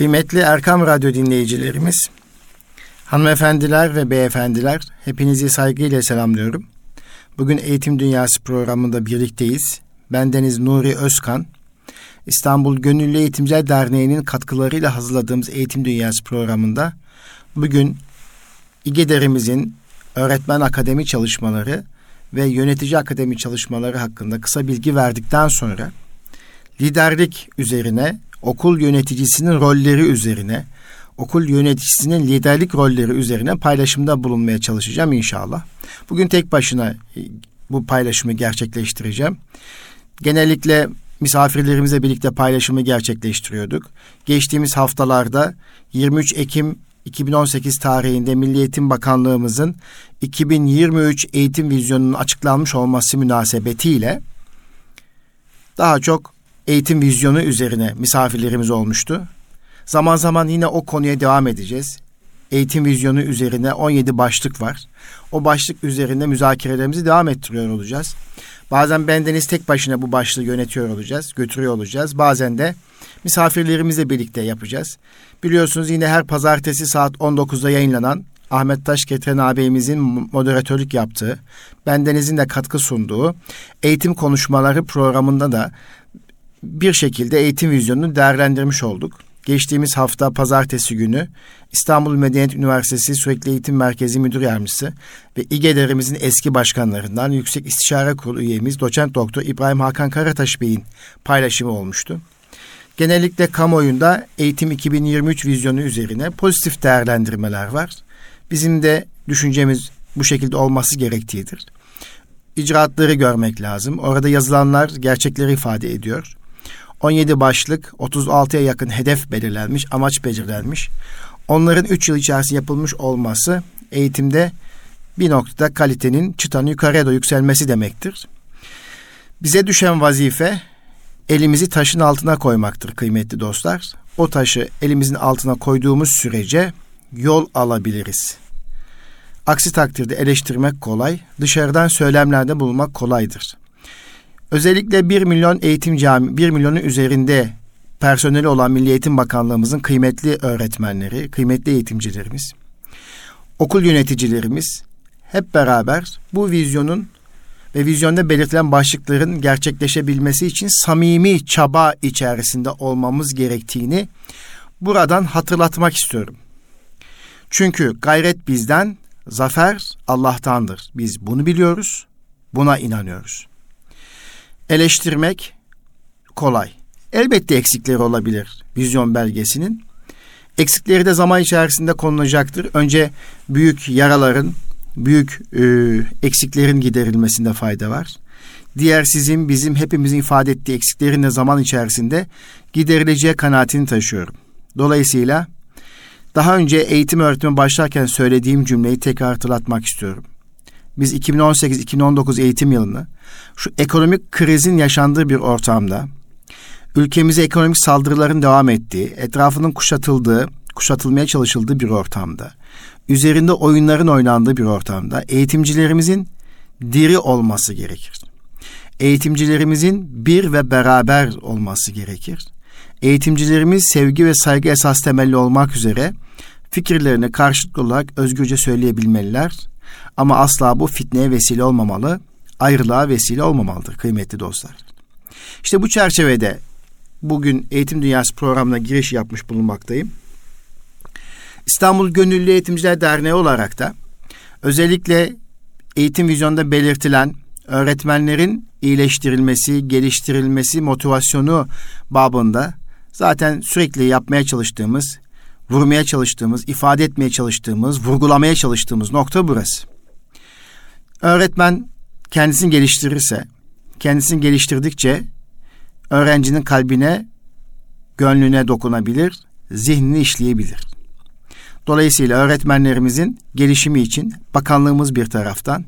Kıymetli Erkam Radyo dinleyicilerimiz, hanımefendiler ve beyefendiler, hepinizi saygıyla selamlıyorum. Bugün Eğitim Dünyası programında birlikteyiz. Ben Deniz Nuri Özkan. İstanbul Gönüllü Eğitimciler Derneği'nin katkılarıyla hazırladığımız Eğitim Dünyası programında bugün İGEDER'imizin öğretmen akademi çalışmaları ve yönetici akademi çalışmaları hakkında kısa bilgi verdikten sonra liderlik üzerine, okul yöneticisinin rolleri üzerine, okul yöneticisinin liderlik rolleri üzerine paylaşımda bulunmaya çalışacağım inşallah. Bugün tek başına e, bu paylaşımı gerçekleştireceğim. Genellikle misafirlerimizle birlikte paylaşımı gerçekleştiriyorduk. Geçtiğimiz haftalarda 23 Ekim 2018 tarihinde Milli Eğitim Bakanlığımızın 2023 eğitim vizyonunun açıklanmış olması münasebetiyle daha çok eğitim vizyonu üzerine misafirlerimiz olmuştu. Zaman zaman yine o konuya devam edeceğiz. Eğitim vizyonu üzerine 17 başlık var. O başlık üzerinde müzakerelerimizi devam ettiriyor olacağız. Bazen bendeniz tek başına bu başlığı yönetiyor olacağız, götürüyor olacağız. Bazen de misafirlerimizle birlikte yapacağız. Biliyorsunuz yine her pazartesi saat 19'da yayınlanan Ahmet Taş Getiren ağabeyimizin moderatörlük yaptığı, bendenizin de katkı sunduğu eğitim konuşmaları programında da bir şekilde eğitim vizyonunu değerlendirmiş olduk. Geçtiğimiz hafta pazartesi günü İstanbul Medeniyet Üniversitesi Sürekli Eğitim Merkezi Müdür Yardımcısı ve İGEDER'imizin eski başkanlarından Yüksek İstişare Kurulu üyemiz Doçent Doktor İbrahim Hakan Karataş Bey'in paylaşımı olmuştu. Genellikle kamuoyunda Eğitim 2023 vizyonu üzerine pozitif değerlendirmeler var. Bizim de düşüncemiz bu şekilde olması gerektiğidir. İcraatları görmek lazım. Orada yazılanlar gerçekleri ifade ediyor. 17 başlık, 36'ya yakın hedef belirlenmiş, amaç belirlenmiş. Onların 3 yıl içerisinde yapılmış olması eğitimde bir noktada kalitenin çıtanın yukarıya da yükselmesi demektir. Bize düşen vazife elimizi taşın altına koymaktır kıymetli dostlar. O taşı elimizin altına koyduğumuz sürece yol alabiliriz. Aksi takdirde eleştirmek kolay, dışarıdan söylemlerde bulunmak kolaydır. Özellikle 1 milyon eğitim cami, 1 milyonun üzerinde personeli olan Milli Eğitim Bakanlığımızın kıymetli öğretmenleri, kıymetli eğitimcilerimiz, okul yöneticilerimiz hep beraber bu vizyonun ve vizyonda belirtilen başlıkların gerçekleşebilmesi için samimi çaba içerisinde olmamız gerektiğini buradan hatırlatmak istiyorum. Çünkü gayret bizden, zafer Allah'tandır. Biz bunu biliyoruz, buna inanıyoruz. Eleştirmek kolay. Elbette eksikleri olabilir vizyon belgesinin. Eksikleri de zaman içerisinde konulacaktır. Önce büyük yaraların, büyük e, eksiklerin giderilmesinde fayda var. Diğer sizin, bizim, hepimizin ifade ettiği eksiklerin de zaman içerisinde giderileceği kanaatini taşıyorum. Dolayısıyla daha önce eğitim öğretimi başlarken söylediğim cümleyi tekrar hatırlatmak istiyorum. Biz 2018-2019 eğitim yılını şu ekonomik krizin yaşandığı bir ortamda ülkemize ekonomik saldırıların devam ettiği, etrafının kuşatıldığı, kuşatılmaya çalışıldığı bir ortamda, üzerinde oyunların oynandığı bir ortamda eğitimcilerimizin diri olması gerekir. Eğitimcilerimizin bir ve beraber olması gerekir. Eğitimcilerimiz sevgi ve saygı esas temelli olmak üzere fikirlerini karşılıklı olarak özgürce söyleyebilmeliler. Ama asla bu fitneye vesile olmamalı, ayrılığa vesile olmamalıdır kıymetli dostlar. İşte bu çerçevede bugün Eğitim Dünyası programına giriş yapmış bulunmaktayım. İstanbul Gönüllü Eğitimciler Derneği olarak da özellikle eğitim vizyonda belirtilen öğretmenlerin iyileştirilmesi, geliştirilmesi, motivasyonu babında zaten sürekli yapmaya çalıştığımız, vurmaya çalıştığımız, ifade etmeye çalıştığımız, vurgulamaya çalıştığımız nokta burası. Öğretmen kendisini geliştirirse, kendisini geliştirdikçe öğrencinin kalbine, gönlüne dokunabilir, zihnini işleyebilir. Dolayısıyla öğretmenlerimizin gelişimi için bakanlığımız bir taraftan,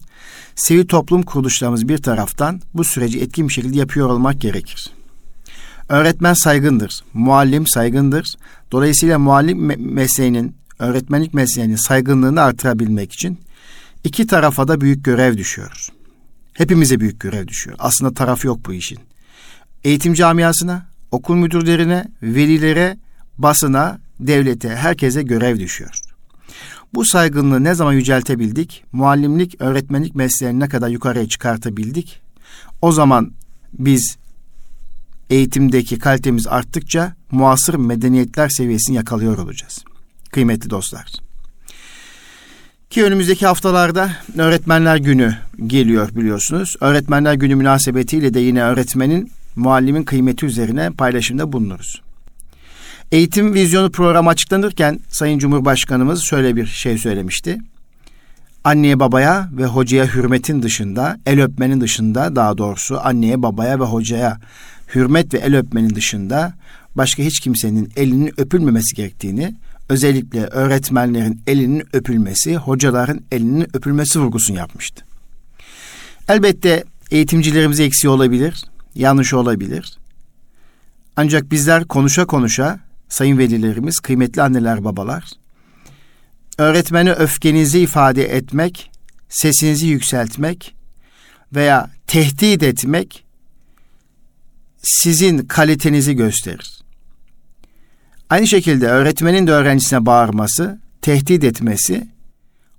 sivil toplum kuruluşlarımız bir taraftan bu süreci etkin bir şekilde yapıyor olmak gerekir. Öğretmen saygındır, muallim saygındır. Dolayısıyla muallim mesleğinin, öğretmenlik mesleğinin saygınlığını artırabilmek için iki tarafa da büyük görev düşüyor. Hepimize büyük görev düşüyor. Aslında taraf yok bu işin. Eğitim camiasına, okul müdürlerine, velilere, basına, devlete, herkese görev düşüyor. Bu saygınlığı ne zaman yüceltebildik? Muallimlik, öğretmenlik mesleğini ne kadar yukarıya çıkartabildik? O zaman biz eğitimdeki kalitemiz arttıkça muasır medeniyetler seviyesini yakalıyor olacağız. Kıymetli dostlar. Ki önümüzdeki haftalarda Öğretmenler Günü geliyor biliyorsunuz. Öğretmenler Günü münasebetiyle de yine öğretmenin, muallimin kıymeti üzerine paylaşımda bulunuruz. Eğitim vizyonu programı açıklanırken Sayın Cumhurbaşkanımız şöyle bir şey söylemişti. Anneye babaya ve hocaya hürmetin dışında, el öpmenin dışında daha doğrusu anneye babaya ve hocaya hürmet ve el öpmenin dışında başka hiç kimsenin elinin öpülmemesi gerektiğini, özellikle öğretmenlerin elinin öpülmesi, hocaların elinin öpülmesi vurgusunu yapmıştı. Elbette eğitimcilerimiz eksiği olabilir, yanlış olabilir. Ancak bizler konuşa konuşa sayın velilerimiz, kıymetli anneler, babalar, öğretmene öfkenizi ifade etmek, sesinizi yükseltmek veya tehdit etmek sizin kalitenizi gösterir. Aynı şekilde öğretmenin de öğrencisine bağırması, tehdit etmesi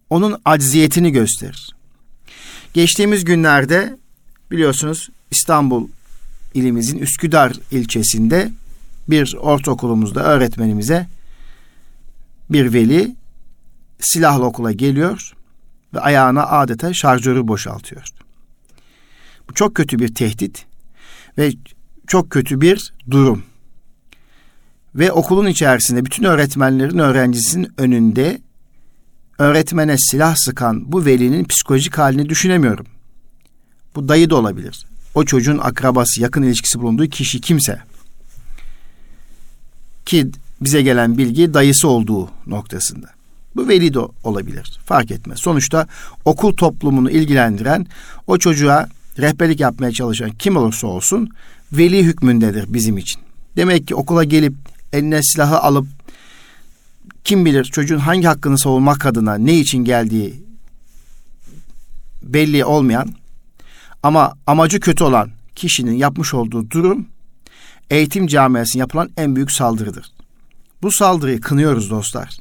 onun acziyetini gösterir. Geçtiğimiz günlerde biliyorsunuz İstanbul ilimizin Üsküdar ilçesinde bir ortaokulumuzda öğretmenimize bir veli silahlı okula geliyor ve ayağına adeta şarjörü boşaltıyor. Bu çok kötü bir tehdit ve çok kötü bir durum. Ve okulun içerisinde bütün öğretmenlerin öğrencisinin önünde öğretmene silah sıkan bu velinin psikolojik halini düşünemiyorum. Bu dayı da olabilir. O çocuğun akrabası, yakın ilişkisi bulunduğu kişi kimse. Ki bize gelen bilgi dayısı olduğu noktasında. Bu veli de olabilir. Fark etmez. Sonuçta okul toplumunu ilgilendiren, o çocuğa rehberlik yapmaya çalışan kim olursa olsun veli hükmündedir bizim için. Demek ki okula gelip eline silahı alıp kim bilir çocuğun hangi hakkını savunmak adına ne için geldiği belli olmayan ama amacı kötü olan kişinin yapmış olduğu durum eğitim camiasına yapılan en büyük saldırıdır. Bu saldırıyı kınıyoruz dostlar.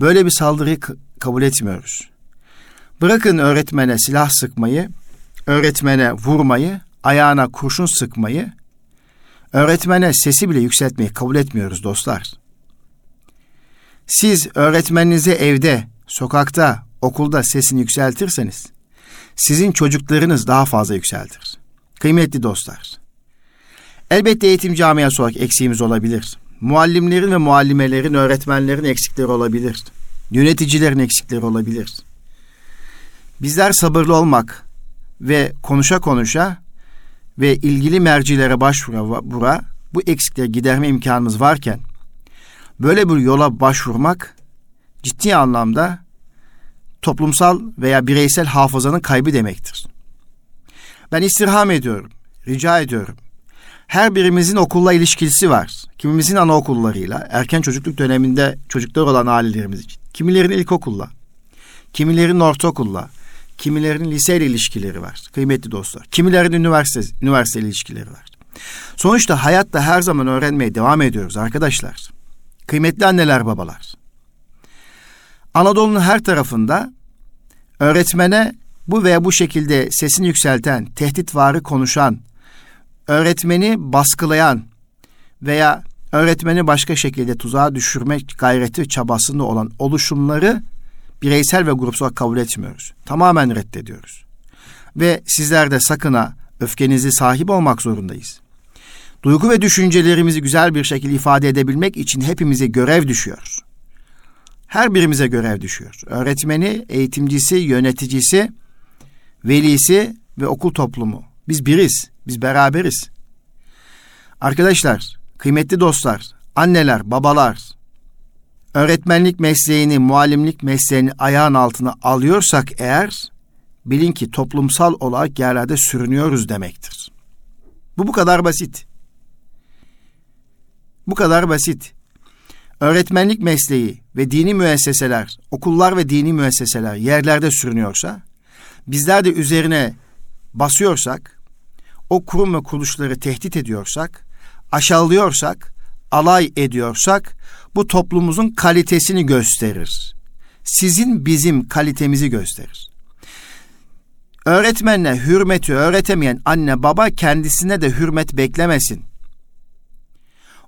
Böyle bir saldırıyı kabul etmiyoruz. Bırakın öğretmene silah sıkmayı, öğretmene vurmayı, ayağına kurşun sıkmayı, öğretmene sesi bile yükseltmeyi kabul etmiyoruz dostlar. Siz öğretmeninize evde, sokakta, okulda sesini yükseltirseniz, sizin çocuklarınız daha fazla yükseltir. Kıymetli dostlar, elbette eğitim camiası olarak eksiğimiz olabilir. Muallimlerin ve muallimelerin, öğretmenlerin eksikleri olabilir. Yöneticilerin eksikleri olabilir. Bizler sabırlı olmak ve konuşa konuşa ve ilgili mercilere başvura bu eksikleri giderme imkanımız varken böyle bir yola başvurmak ciddi anlamda toplumsal veya bireysel hafızanın kaybı demektir. Ben istirham ediyorum, rica ediyorum. Her birimizin okulla ilişkisi var. Kimimizin anaokullarıyla, erken çocukluk döneminde çocuklar olan ailelerimiz için. Kimilerin ilkokulla, kimilerin ortaokulla, kimilerin liseyle ilişkileri var. Kıymetli dostlar. Kimilerin üniversite, üniversite ilişkileri var. Sonuçta hayatta her zaman öğrenmeye devam ediyoruz arkadaşlar. Kıymetli anneler, babalar. Anadolu'nun her tarafında öğretmene bu veya bu şekilde sesini yükselten, tehditvarı konuşan, öğretmeni baskılayan veya öğretmeni başka şekilde tuzağa düşürmek gayreti çabasında olan oluşumları bireysel ve grupsal kabul etmiyoruz. Tamamen reddediyoruz. Ve sizler de sakına öfkenizi sahip olmak zorundayız. Duygu ve düşüncelerimizi güzel bir şekilde ifade edebilmek için hepimize görev düşüyor. Her birimize görev düşüyor. Öğretmeni, eğitimcisi, yöneticisi, velisi ve okul toplumu. Biz biriz, biz beraberiz. Arkadaşlar, kıymetli dostlar, anneler, babalar, öğretmenlik mesleğini, muallimlik mesleğini ayağın altına alıyorsak eğer, bilin ki toplumsal olarak yerlerde sürünüyoruz demektir. Bu bu kadar basit. Bu kadar basit. Öğretmenlik mesleği ve dini müesseseler, okullar ve dini müesseseler yerlerde sürünüyorsa, bizler de üzerine basıyorsak, o kurum ve kuruluşları tehdit ediyorsak, aşağılıyorsak, alay ediyorsak bu toplumumuzun kalitesini gösterir. Sizin bizim kalitemizi gösterir. Öğretmenle hürmeti öğretemeyen anne baba kendisine de hürmet beklemesin.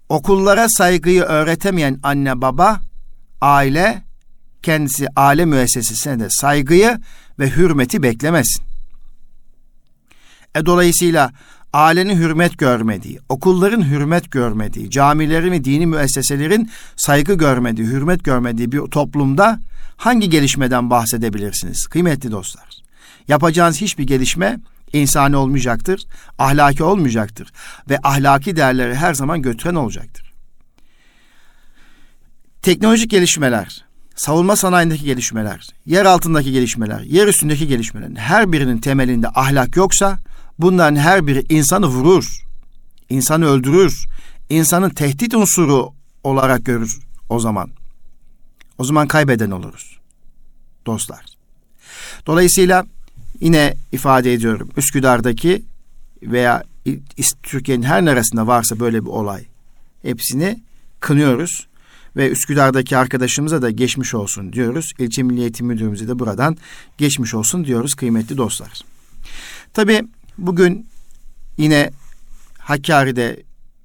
Okullara saygıyı öğretemeyen anne baba, aile kendisi aile müessesesine de saygıyı ve hürmeti beklemesin. E dolayısıyla ailenin hürmet görmediği, okulların hürmet görmediği, camilerin ve dini müesseselerin saygı görmediği, hürmet görmediği bir toplumda hangi gelişmeden bahsedebilirsiniz kıymetli dostlar? Yapacağınız hiçbir gelişme insani olmayacaktır, ahlaki olmayacaktır ve ahlaki değerleri her zaman götüren olacaktır. Teknolojik gelişmeler, savunma sanayindeki gelişmeler, yer altındaki gelişmeler, yer üstündeki gelişmelerin her birinin temelinde ahlak yoksa bunların her biri insanı vurur, insanı öldürür, insanın tehdit unsuru olarak görür o zaman. O zaman kaybeden oluruz dostlar. Dolayısıyla yine ifade ediyorum Üsküdar'daki veya Türkiye'nin her neresinde varsa böyle bir olay hepsini kınıyoruz ve Üsküdar'daki arkadaşımıza da geçmiş olsun diyoruz. İlçe Milli Eğitim Müdürümüze de buradan geçmiş olsun diyoruz kıymetli dostlar. Tabi bugün yine Hakkari'de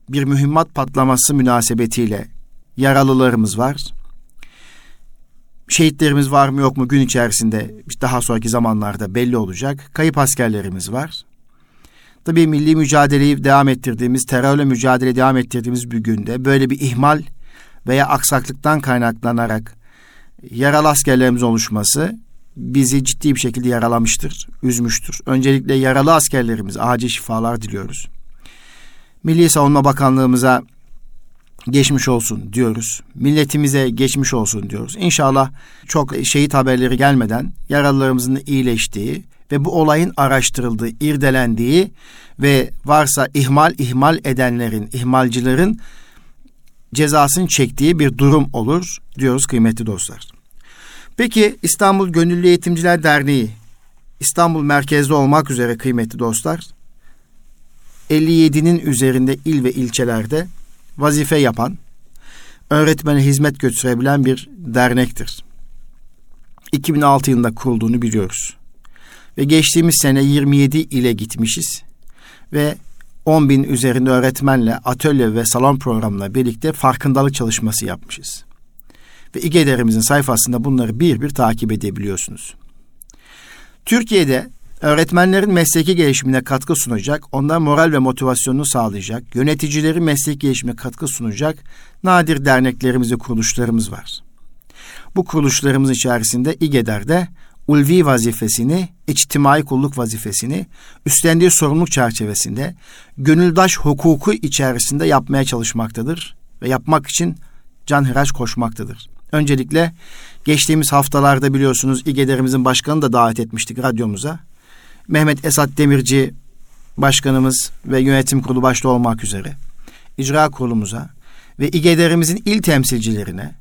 bir mühimmat patlaması münasebetiyle yaralılarımız var. Şehitlerimiz var mı yok mu gün içerisinde daha sonraki zamanlarda belli olacak. Kayıp askerlerimiz var. Tabii milli mücadeleyi devam ettirdiğimiz, terörle mücadele devam ettirdiğimiz bir günde böyle bir ihmal veya aksaklıktan kaynaklanarak yaralı askerlerimiz oluşması bizi ciddi bir şekilde yaralamıştır, üzmüştür. Öncelikle yaralı askerlerimiz acil şifalar diliyoruz. Milli Savunma Bakanlığımıza geçmiş olsun diyoruz. Milletimize geçmiş olsun diyoruz. İnşallah çok şehit haberleri gelmeden yaralılarımızın iyileştiği ve bu olayın araştırıldığı, irdelendiği ve varsa ihmal ihmal edenlerin, ihmalcilerin cezasını çektiği bir durum olur diyoruz kıymetli dostlar. Peki İstanbul Gönüllü Eğitimciler Derneği İstanbul merkezde olmak üzere kıymetli dostlar 57'nin üzerinde il ve ilçelerde vazife yapan, öğretmene hizmet götürebilen bir dernektir. 2006 yılında kurulduğunu biliyoruz. Ve geçtiğimiz sene 27 ile gitmişiz ve 10 bin üzerinde öğretmenle atölye ve salon programla birlikte farkındalık çalışması yapmışız. Ve İGEDER'imizin sayfasında bunları bir bir takip edebiliyorsunuz. Türkiye'de öğretmenlerin mesleki gelişimine katkı sunacak, onların moral ve motivasyonunu sağlayacak, yöneticilerin mesleki gelişimine katkı sunacak nadir derneklerimiz ve kuruluşlarımız var. Bu kuruluşlarımız içerisinde İGEDER'de ulvi vazifesini, içtimai kulluk vazifesini üstlendiği sorumluluk çerçevesinde gönüldaş hukuku içerisinde yapmaya çalışmaktadır ve yapmak için canhıraş koşmaktadır. Öncelikle geçtiğimiz haftalarda biliyorsunuz İGEDER'imizin başkanını da davet etmiştik radyomuza. Mehmet Esat Demirci başkanımız ve yönetim kurulu başta olmak üzere icra kurulumuza ve İGEDER'imizin il temsilcilerine,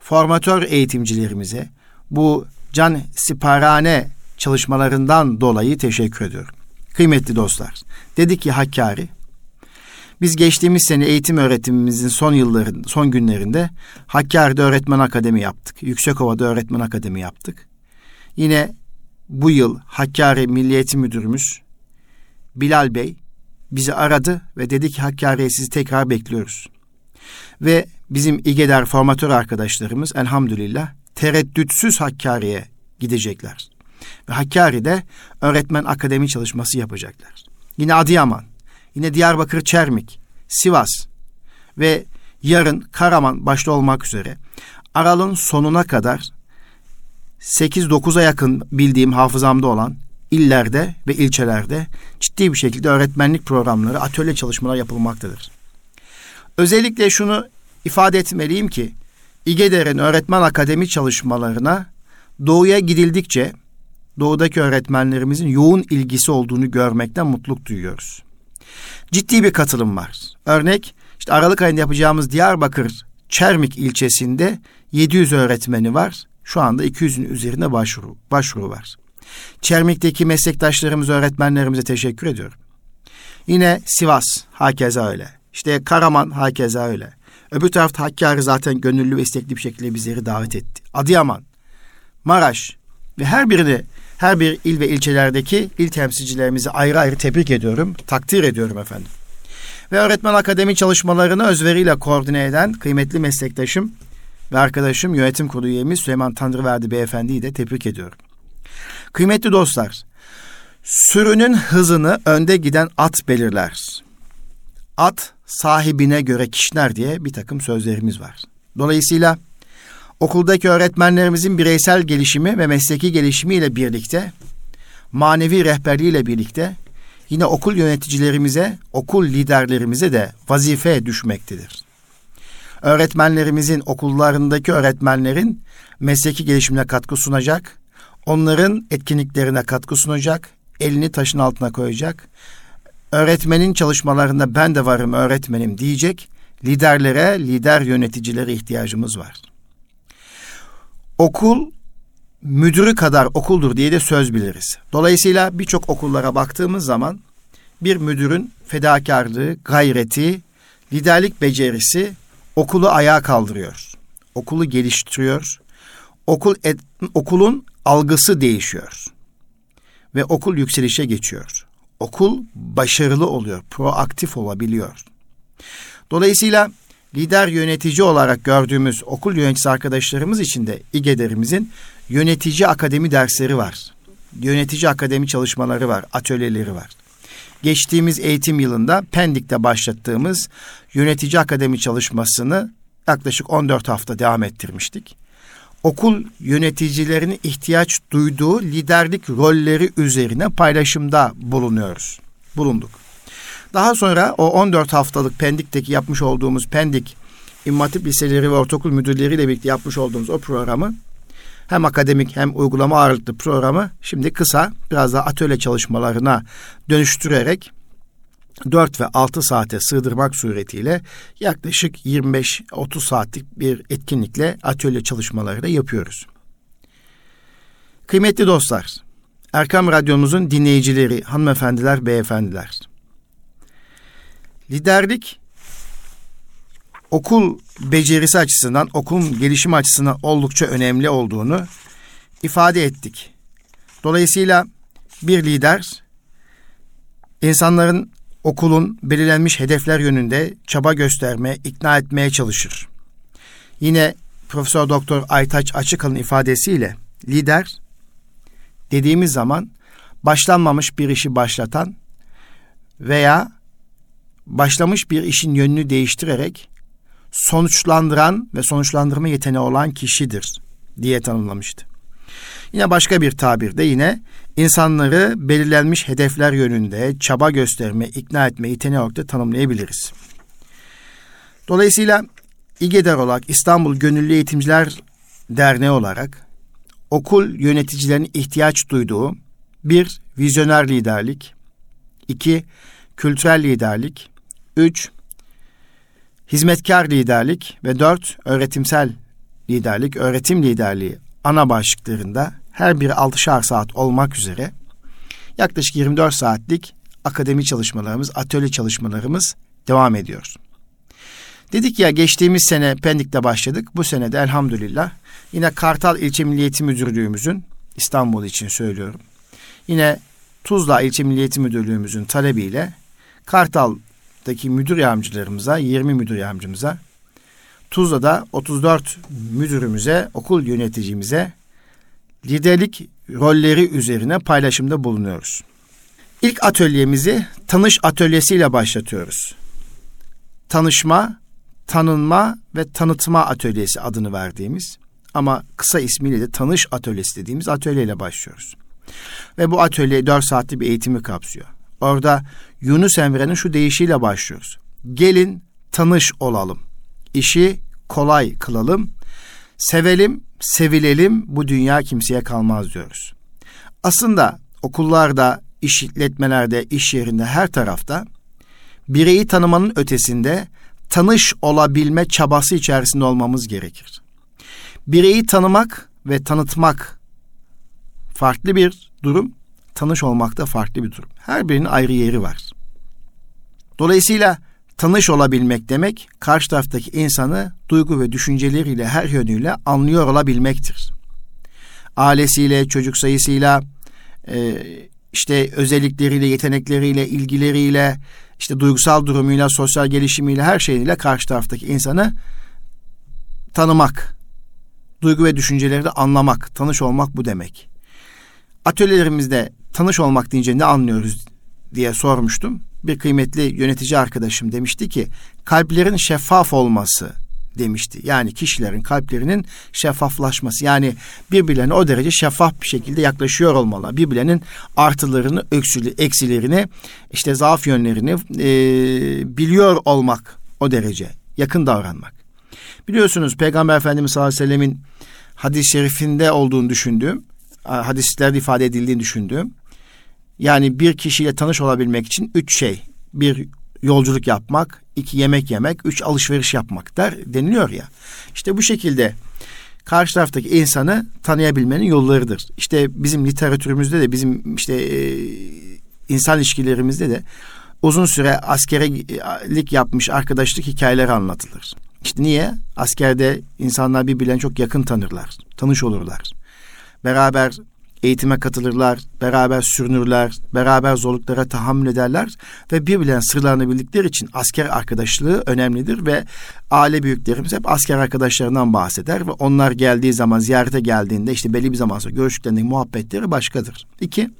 formatör eğitimcilerimize bu can siparane çalışmalarından dolayı teşekkür ediyorum. Kıymetli dostlar, dedi ki Hakkari, biz geçtiğimiz sene eğitim öğretimimizin son yılların, son günlerinde Hakkari'de öğretmen akademi yaptık. Yüksekova'da öğretmen akademi yaptık. Yine bu yıl Hakkari Milli Eğitim Müdürümüz Bilal Bey bizi aradı ve dedi ki Hakkari'ye sizi tekrar bekliyoruz. Ve bizim İGEDER formatör arkadaşlarımız elhamdülillah tereddütsüz Hakkari'ye gidecekler. Ve Hakkari'de öğretmen akademi çalışması yapacaklar. Yine Adıyaman, yine Diyarbakır Çermik, Sivas ve yarın Karaman başta olmak üzere Aral'ın sonuna kadar 8-9'a yakın bildiğim hafızamda olan illerde ve ilçelerde ciddi bir şekilde öğretmenlik programları, atölye çalışmalar yapılmaktadır. Özellikle şunu ifade etmeliyim ki İGEDER'in öğretmen akademi çalışmalarına doğuya gidildikçe doğudaki öğretmenlerimizin yoğun ilgisi olduğunu görmekten mutluluk duyuyoruz. Ciddi bir katılım var. Örnek işte Aralık ayında yapacağımız Diyarbakır Çermik ilçesinde 700 öğretmeni var. Şu anda 200'ün üzerinde başvuru, başvuru var. Çermik'teki meslektaşlarımız, öğretmenlerimize teşekkür ediyorum. Yine Sivas hakeza öyle. İşte Karaman hakeza öyle. Öbür tarafta Hakkari zaten gönüllü ve istekli bir şekilde bizleri davet etti. Adıyaman, Maraş ve her birini her bir il ve ilçelerdeki il temsilcilerimizi ayrı ayrı tebrik ediyorum, takdir ediyorum efendim. Ve öğretmen akademi çalışmalarını özveriyle koordine eden kıymetli meslektaşım ve arkadaşım yönetim kurulu üyemiz Süleyman Tanrıverdi Beyefendi'yi de tebrik ediyorum. Kıymetli dostlar, sürünün hızını önde giden at belirler. At sahibine göre kişner diye bir takım sözlerimiz var. Dolayısıyla okuldaki öğretmenlerimizin bireysel gelişimi ve mesleki gelişimiyle birlikte manevi rehberliğiyle birlikte yine okul yöneticilerimize, okul liderlerimize de vazife düşmektedir. Öğretmenlerimizin okullarındaki öğretmenlerin mesleki gelişimine katkı sunacak, onların etkinliklerine katkı sunacak, elini taşın altına koyacak. Öğretmenin çalışmalarında ben de varım öğretmenim diyecek liderlere, lider yöneticilere ihtiyacımız var. Okul müdürü kadar okuldur diye de söz biliriz. Dolayısıyla birçok okullara baktığımız zaman bir müdürün fedakarlığı, gayreti, liderlik becerisi okulu ayağa kaldırıyor. Okulu geliştiriyor. Okul et, okulun algısı değişiyor. Ve okul yükselişe geçiyor. Okul başarılı oluyor, proaktif olabiliyor. Dolayısıyla lider yönetici olarak gördüğümüz okul yöneticisi arkadaşlarımız için de İGEDER'imizin yönetici akademi dersleri var. Yönetici akademi çalışmaları var, atölyeleri var. Geçtiğimiz eğitim yılında Pendik'te başlattığımız yönetici akademi çalışmasını yaklaşık 14 hafta devam ettirmiştik. Okul yöneticilerinin ihtiyaç duyduğu liderlik rolleri üzerine paylaşımda bulunuyoruz. Bulunduk. Daha sonra o 14 haftalık Pendik'teki yapmış olduğumuz Pendik İmmatip Liseleri ve Ortaokul Müdürleriyle birlikte yapmış olduğumuz o programı hem akademik hem uygulama ağırlıklı programı şimdi kısa biraz daha atölye çalışmalarına dönüştürerek 4 ve 6 saate sığdırmak suretiyle yaklaşık 25-30 saatlik bir etkinlikle atölye çalışmaları da yapıyoruz. Kıymetli dostlar, Erkam Radyomuzun dinleyicileri, hanımefendiler, beyefendiler. Liderlik okul becerisi açısından, okulun gelişimi açısından oldukça önemli olduğunu ifade ettik. Dolayısıyla bir lider insanların okulun belirlenmiş hedefler yönünde çaba gösterme, ikna etmeye çalışır. Yine Profesör Doktor Aytaç Açıkal'ın ifadesiyle lider dediğimiz zaman başlanmamış bir işi başlatan veya başlamış bir işin yönünü değiştirerek sonuçlandıran ve sonuçlandırma yeteneği olan kişidir diye tanımlamıştı. Yine başka bir tabirde yine insanları belirlenmiş hedefler yönünde çaba gösterme, ikna etme yeteneği olarak da tanımlayabiliriz. Dolayısıyla İGEDER olarak İstanbul Gönüllü Eğitimciler Derneği olarak okul yöneticilerinin ihtiyaç duyduğu bir vizyoner liderlik, iki kültürel liderlik, üç hizmetkar liderlik ve dört öğretimsel liderlik, öğretim liderliği ana başlıklarında her biri 6'şar saat olmak üzere yaklaşık 24 saatlik akademi çalışmalarımız, atölye çalışmalarımız devam ediyor. Dedik ya geçtiğimiz sene Pendik'te başladık. Bu sene de elhamdülillah yine Kartal İlçe Milli Eğitim Müdürlüğümüzün İstanbul için söylüyorum. Yine Tuzla İlçe Milli Eğitim Müdürlüğümüzün talebiyle Kartal'daki müdür yardımcılarımıza, 20 müdür yardımcımıza, Tuzla'da 34 müdürümüze, okul yöneticimize liderlik rolleri üzerine paylaşımda bulunuyoruz. İlk atölyemizi tanış atölyesiyle başlatıyoruz. Tanışma, tanınma ve tanıtma atölyesi adını verdiğimiz ama kısa ismiyle de tanış atölyesi dediğimiz atölyeyle başlıyoruz. Ve bu atölye 4 saatlik bir eğitimi kapsıyor. Orada Yunus Emre'nin şu deyişiyle başlıyoruz. Gelin tanış olalım. İşi kolay kılalım. Sevelim, sevilelim bu dünya kimseye kalmaz diyoruz. Aslında okullarda, işletmelerde, iş yerinde her tarafta bireyi tanımanın ötesinde tanış olabilme çabası içerisinde olmamız gerekir. Bireyi tanımak ve tanıtmak farklı bir durum, tanış olmak da farklı bir durum. Her birinin ayrı yeri var. Dolayısıyla tanış olabilmek demek karşı taraftaki insanı duygu ve düşünceleriyle her yönüyle anlıyor olabilmektir. Ailesiyle, çocuk sayısıyla, e, işte özellikleriyle, yetenekleriyle, ilgileriyle, işte duygusal durumuyla, sosyal gelişimiyle her şeyiyle karşı taraftaki insanı tanımak, duygu ve düşünceleri de anlamak, tanış olmak bu demek. Atölyelerimizde tanış olmak deyince ne anlıyoruz diye sormuştum. Bir kıymetli yönetici arkadaşım demişti ki kalplerin şeffaf olması demişti. Yani kişilerin kalplerinin şeffaflaşması. Yani birbirlerine o derece şeffaf bir şekilde yaklaşıyor olmalı. Birbirlerinin artılarını, öksülü, eksilerini, işte zaaf yönlerini e, biliyor olmak o derece. Yakın davranmak. Biliyorsunuz Peygamber Efendimiz sallallahu aleyhi ve sellemin hadis-i şerifinde olduğunu düşündüğüm, hadislerde ifade edildiğini düşündüğüm, yani bir kişiyle tanış olabilmek için üç şey. Bir yolculuk yapmak, iki yemek yemek, üç alışveriş yapmak der deniliyor ya. İşte bu şekilde karşı taraftaki insanı tanıyabilmenin yollarıdır. İşte bizim literatürümüzde de bizim işte e, insan ilişkilerimizde de uzun süre askerlik yapmış arkadaşlık hikayeleri anlatılır. İşte niye? Askerde insanlar birbirlerini çok yakın tanırlar, tanış olurlar. Beraber eğitime katılırlar, beraber sürünürler, beraber zorluklara tahammül ederler ve birbirlerinin sırlarını bildikleri için asker arkadaşlığı önemlidir ve aile büyüklerimiz hep asker arkadaşlarından bahseder ve onlar geldiği zaman ziyarete geldiğinde işte belli bir zaman sonra görüştüklerinde muhabbetleri başkadır. İki,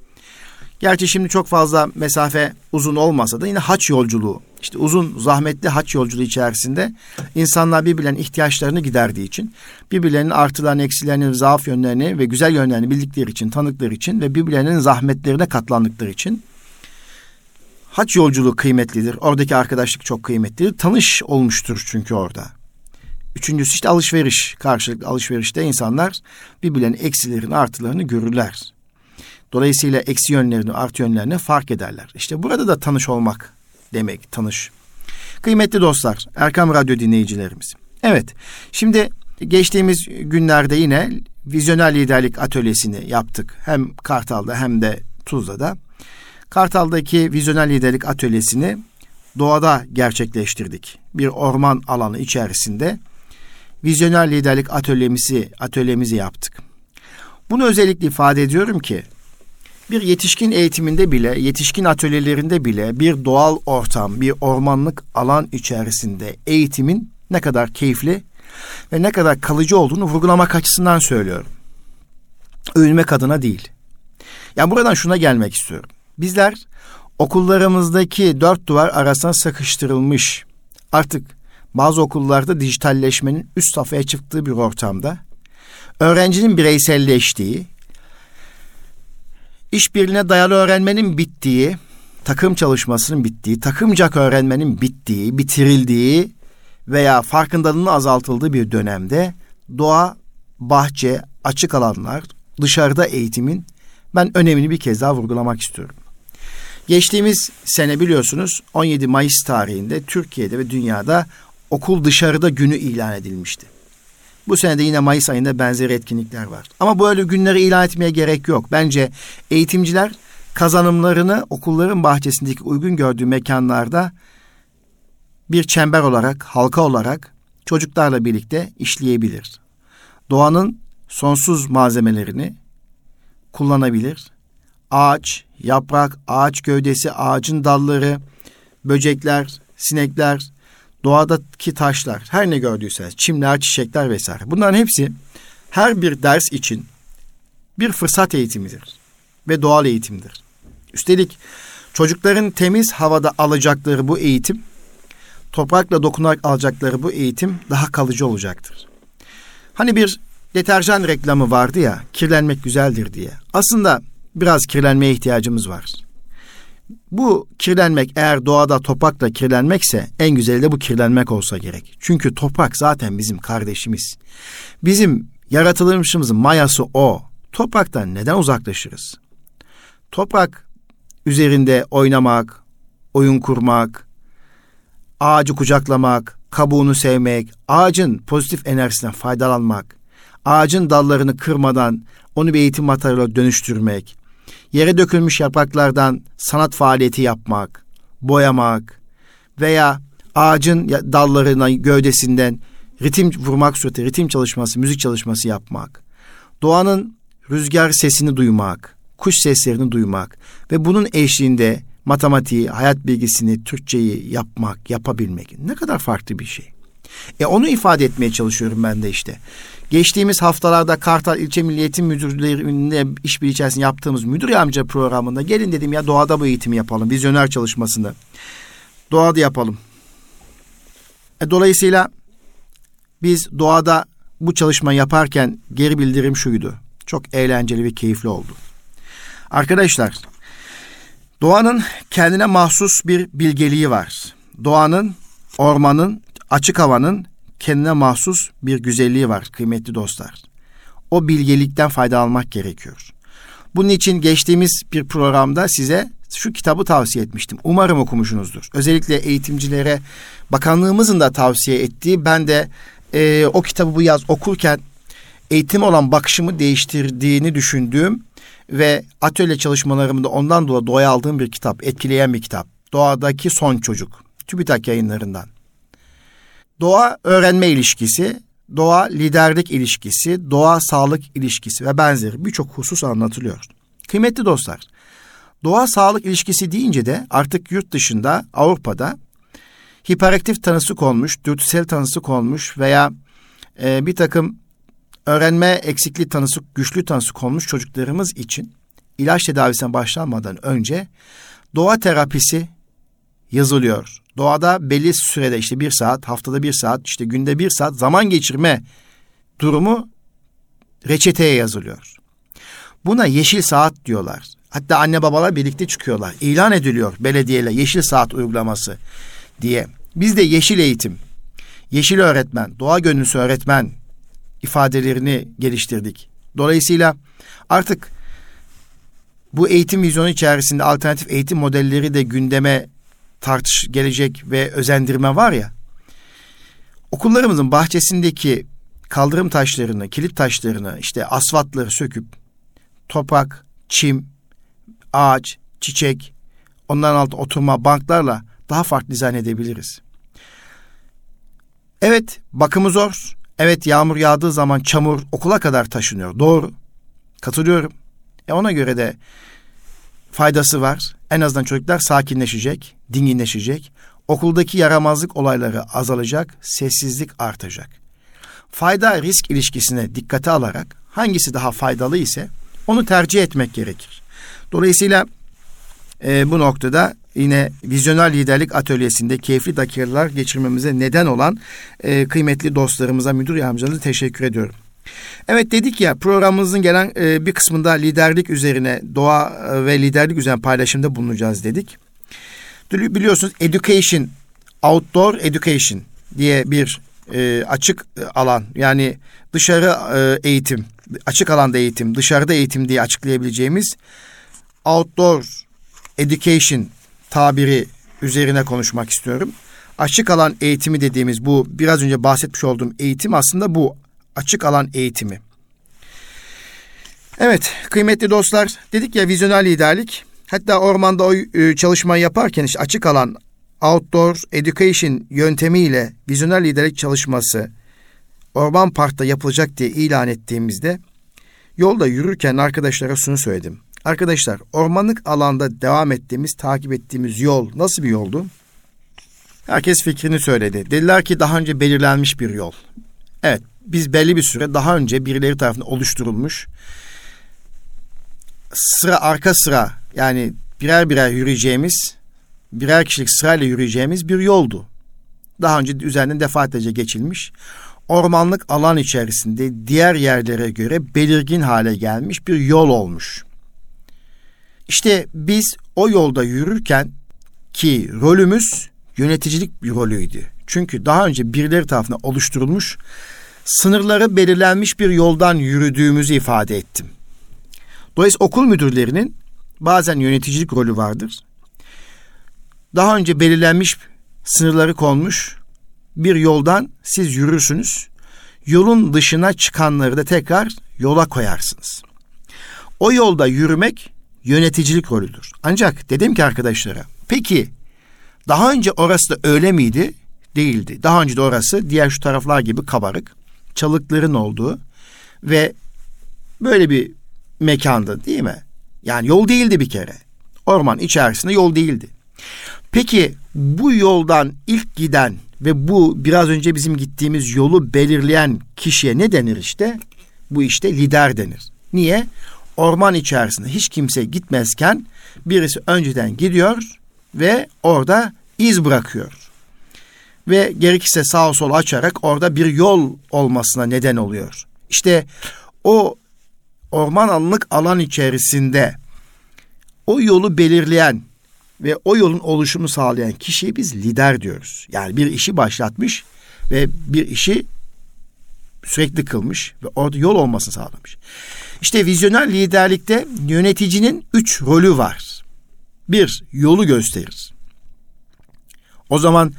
Gerçi şimdi çok fazla mesafe uzun olmasa da yine haç yolculuğu, işte uzun zahmetli haç yolculuğu içerisinde insanlar birbirlerinin ihtiyaçlarını giderdiği için, birbirlerinin artılarını, eksilerini, zaaf yönlerini ve güzel yönlerini bildikleri için, tanıkları için ve birbirlerinin zahmetlerine katlandıkları için haç yolculuğu kıymetlidir. Oradaki arkadaşlık çok kıymetlidir. Tanış olmuştur çünkü orada. Üçüncüsü işte alışveriş. Karşılıklı alışverişte insanlar birbirlerinin eksilerini, artılarını görürler. Dolayısıyla eksi yönlerini, artı yönlerini fark ederler. İşte burada da tanış olmak demek, tanış. Kıymetli dostlar, Erkam Radyo dinleyicilerimiz. Evet, şimdi geçtiğimiz günlerde yine vizyoner liderlik atölyesini yaptık. Hem Kartal'da hem de Tuzla'da. Kartal'daki vizyoner liderlik atölyesini doğada gerçekleştirdik. Bir orman alanı içerisinde vizyoner liderlik atölyemizi atölyemizi yaptık. Bunu özellikle ifade ediyorum ki bir yetişkin eğitiminde bile, yetişkin atölyelerinde bile bir doğal ortam, bir ormanlık alan içerisinde eğitimin ne kadar keyifli ve ne kadar kalıcı olduğunu vurgulamak açısından söylüyorum. Övünmek adına değil. Yani buradan şuna gelmek istiyorum. Bizler okullarımızdaki dört duvar arasına sıkıştırılmış artık bazı okullarda dijitalleşmenin üst safhaya çıktığı bir ortamda öğrencinin bireyselleştiği, İşbirliğine dayalı öğrenmenin bittiği, takım çalışmasının bittiği, takımcak öğrenmenin bittiği, bitirildiği veya farkındalığının azaltıldığı bir dönemde doğa, bahçe, açık alanlar, dışarıda eğitimin ben önemini bir kez daha vurgulamak istiyorum. Geçtiğimiz sene biliyorsunuz 17 Mayıs tarihinde Türkiye'de ve dünyada okul dışarıda günü ilan edilmişti. Bu sene de yine Mayıs ayında benzeri etkinlikler var. Ama böyle günleri ilan etmeye gerek yok. Bence eğitimciler kazanımlarını okulların bahçesindeki uygun gördüğü mekanlarda bir çember olarak, halka olarak çocuklarla birlikte işleyebilir. Doğanın sonsuz malzemelerini kullanabilir. Ağaç, yaprak, ağaç gövdesi, ağacın dalları, böcekler, sinekler, doğadaki taşlar, her ne gördüyseniz, çimler, çiçekler vesaire. Bunların hepsi her bir ders için bir fırsat eğitimidir ve doğal eğitimdir. Üstelik çocukların temiz havada alacakları bu eğitim, toprakla dokunarak alacakları bu eğitim daha kalıcı olacaktır. Hani bir deterjan reklamı vardı ya, kirlenmek güzeldir diye. Aslında biraz kirlenmeye ihtiyacımız var. Bu kirlenmek eğer doğada toprakla kirlenmekse en güzeli de bu kirlenmek olsa gerek. Çünkü toprak zaten bizim kardeşimiz. Bizim yaratılmışımızın mayası o. Topraktan neden uzaklaşırız? Toprak üzerinde oynamak, oyun kurmak, ağacı kucaklamak, kabuğunu sevmek, ağacın pozitif enerjisinden faydalanmak, ağacın dallarını kırmadan onu bir eğitim materyali dönüştürmek, yere dökülmüş yapraklardan sanat faaliyeti yapmak, boyamak veya ağacın dallarına, gövdesinden ritim vurmak sureti, ritim çalışması, müzik çalışması yapmak. Doğanın rüzgar sesini duymak, kuş seslerini duymak ve bunun eşliğinde matematiği, hayat bilgisini, Türkçeyi yapmak, yapabilmek ne kadar farklı bir şey. E onu ifade etmeye çalışıyorum ben de işte. Geçtiğimiz haftalarda Kartal İlçe Milli Eğitim Müdürlüğü'nde işbirliği içerisinde yaptığımız müdür yardımcı programında gelin dedim ya doğada bu eğitimi yapalım. Vizyoner çalışmasında. Doğada yapalım. E, dolayısıyla biz doğada bu çalışma yaparken geri bildirim şuydu. Çok eğlenceli ve keyifli oldu. Arkadaşlar, doğanın kendine mahsus bir bilgeliği var. Doğanın, ormanın, açık havanın kendine mahsus bir güzelliği var kıymetli dostlar. O bilgelikten fayda almak gerekiyor. Bunun için geçtiğimiz bir programda size şu kitabı tavsiye etmiştim. Umarım okumuşsunuzdur. Özellikle eğitimcilere bakanlığımızın da tavsiye ettiği ben de e, o kitabı bu yaz okurken eğitim olan bakışımı değiştirdiğini düşündüğüm ve atölye çalışmalarımda ondan dolayı doğaya aldığım bir kitap, etkileyen bir kitap. Doğadaki Son Çocuk. TÜBİTAK yayınlarından. Doğa öğrenme ilişkisi, doğa liderlik ilişkisi, doğa sağlık ilişkisi ve benzeri birçok husus anlatılıyor. Kıymetli dostlar, doğa sağlık ilişkisi deyince de artık yurt dışında Avrupa'da hiperaktif tanısı konmuş, dürtüsel tanısı konmuş veya e, bir takım öğrenme eksikliği tanısı, güçlü tanısı konmuş çocuklarımız için ilaç tedavisine başlanmadan önce doğa terapisi yazılıyor. Doğada belli sürede işte bir saat, haftada bir saat, işte günde bir saat zaman geçirme durumu reçeteye yazılıyor. Buna yeşil saat diyorlar. Hatta anne babalar birlikte çıkıyorlar. İlan ediliyor belediyeyle yeşil saat uygulaması diye. Biz de yeşil eğitim, yeşil öğretmen, doğa gönüllüsü öğretmen ifadelerini geliştirdik. Dolayısıyla artık bu eğitim vizyonu içerisinde alternatif eğitim modelleri de gündeme tartış gelecek ve özendirme var ya. Okullarımızın bahçesindeki kaldırım taşlarını, kilit taşlarını, işte asfaltları söküp toprak, çim, ağaç, çiçek, onların altında oturma banklarla daha farklı dizayn edebiliriz. Evet, bakımı zor. Evet, yağmur yağdığı zaman çamur okula kadar taşınıyor. Doğru. Katılıyorum. E ona göre de faydası var. En azından çocuklar sakinleşecek, dinginleşecek. Okuldaki yaramazlık olayları azalacak, sessizlik artacak. Fayda risk ilişkisine dikkate alarak hangisi daha faydalı ise onu tercih etmek gerekir. Dolayısıyla e, bu noktada yine vizyoner liderlik atölyesinde keyifli dakikalar geçirmemize neden olan e, kıymetli dostlarımıza, müdür yardımcılarına teşekkür ediyorum. Evet dedik ya programımızın gelen e, bir kısmında liderlik üzerine doğa e, ve liderlik üzerine paylaşımda bulunacağız dedik. Biliyorsunuz education, outdoor education diye bir e, açık alan yani dışarı e, eğitim, açık alanda eğitim, dışarıda eğitim diye açıklayabileceğimiz outdoor education tabiri üzerine konuşmak istiyorum. Açık alan eğitimi dediğimiz bu biraz önce bahsetmiş olduğum eğitim aslında bu açık alan eğitimi. Evet kıymetli dostlar dedik ya vizyoner liderlik hatta ormanda o e, çalışmayı yaparken işte açık alan outdoor education yöntemiyle vizyoner liderlik çalışması Orman Park'ta yapılacak diye ilan ettiğimizde yolda yürürken arkadaşlara şunu söyledim. Arkadaşlar ormanlık alanda devam ettiğimiz, takip ettiğimiz yol nasıl bir yoldu? Herkes fikrini söyledi. Dediler ki daha önce belirlenmiş bir yol. Evet, biz belli bir süre daha önce birileri tarafından oluşturulmuş sıra arka sıra yani birer birer yürüyeceğimiz birer kişilik sırayla yürüyeceğimiz bir yoldu. Daha önce üzerinden defaatlerce geçilmiş. Ormanlık alan içerisinde diğer yerlere göre belirgin hale gelmiş bir yol olmuş. İşte biz o yolda yürürken ki rolümüz yöneticilik bir rolüydü. Çünkü daha önce birileri tarafından oluşturulmuş sınırları belirlenmiş bir yoldan yürüdüğümüzü ifade ettim. Dolayısıyla okul müdürlerinin bazen yöneticilik rolü vardır. Daha önce belirlenmiş sınırları konmuş bir yoldan siz yürürsünüz. Yolun dışına çıkanları da tekrar yola koyarsınız. O yolda yürümek yöneticilik rolüdür. Ancak dedim ki arkadaşlara, peki daha önce orası da öyle miydi? değildi. Daha önce de orası diğer şu taraflar gibi kabarık, çalıkların olduğu ve böyle bir mekandı değil mi? Yani yol değildi bir kere. Orman içerisinde yol değildi. Peki bu yoldan ilk giden ve bu biraz önce bizim gittiğimiz yolu belirleyen kişiye ne denir işte? Bu işte lider denir. Niye? Orman içerisinde hiç kimse gitmezken birisi önceden gidiyor ve orada iz bırakıyor. Ve gerekirse sağ sol açarak orada bir yol olmasına neden oluyor. İşte o orman alanlık alan içerisinde o yolu belirleyen ve o yolun oluşumu sağlayan kişiye biz lider diyoruz. Yani bir işi başlatmış ve bir işi sürekli kılmış ve orada yol olmasını sağlamış. İşte vizyoner liderlikte yöneticinin üç rolü var. Bir, yolu gösterir. O zaman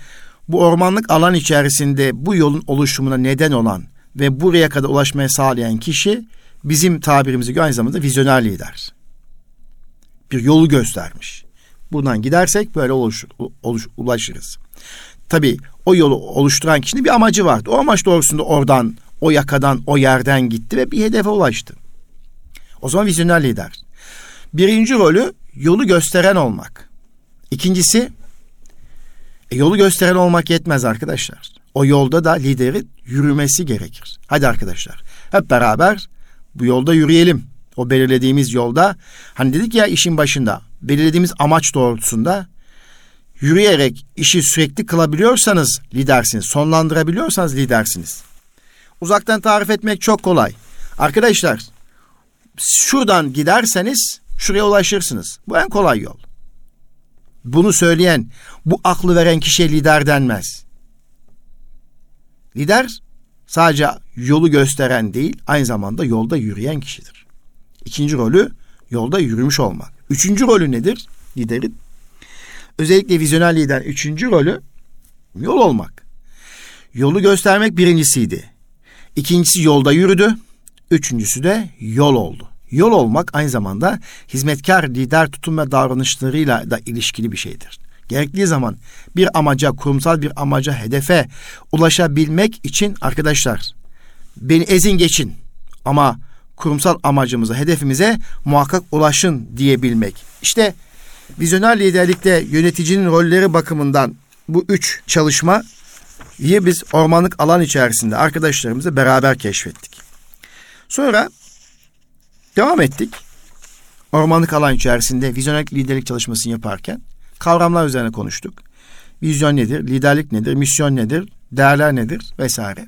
bu ormanlık alan içerisinde bu yolun oluşumuna neden olan ve buraya kadar ulaşmaya sağlayan kişi bizim tabirimizi aynı zamanda vizyoner lider. Bir yolu göstermiş. Buradan gidersek böyle oluş, oluş, ulaşırız. Tabii o yolu oluşturan kişinin bir amacı vardı. O amaç doğrusunda oradan, o yakadan, o yerden gitti ve bir hedefe ulaştı. O zaman vizyoner lider. Birinci rolü yolu gösteren olmak. İkincisi e, yolu gösteren olmak yetmez arkadaşlar. O yolda da lideri yürümesi gerekir. Hadi arkadaşlar hep beraber bu yolda yürüyelim. O belirlediğimiz yolda hani dedik ya işin başında belirlediğimiz amaç doğrultusunda yürüyerek işi sürekli kılabiliyorsanız lidersiniz. Sonlandırabiliyorsanız lidersiniz. Uzaktan tarif etmek çok kolay. Arkadaşlar şuradan giderseniz şuraya ulaşırsınız. Bu en kolay yol. Bunu söyleyen, bu aklı veren kişiye lider denmez. Lider sadece yolu gösteren değil, aynı zamanda yolda yürüyen kişidir. İkinci rolü yolda yürümüş olmak. Üçüncü rolü nedir liderin? Özellikle vizyoner lider üçüncü rolü yol olmak. Yolu göstermek birincisiydi. İkincisi yolda yürüdü. Üçüncüsü de yol oldu. Yol olmak aynı zamanda hizmetkar lider tutum ve davranışlarıyla da ilişkili bir şeydir. Gerektiği zaman bir amaca, kurumsal bir amaca, hedefe ulaşabilmek için arkadaşlar beni ezin geçin ama kurumsal amacımıza, hedefimize muhakkak ulaşın diyebilmek. İşte vizyoner liderlikte yöneticinin rolleri bakımından bu üç çalışma biz ormanlık alan içerisinde arkadaşlarımızla beraber keşfettik. Sonra devam ettik. Ormanlık alan içerisinde vizyoner liderlik çalışmasını yaparken kavramlar üzerine konuştuk. Vizyon nedir, liderlik nedir, misyon nedir, değerler nedir vesaire.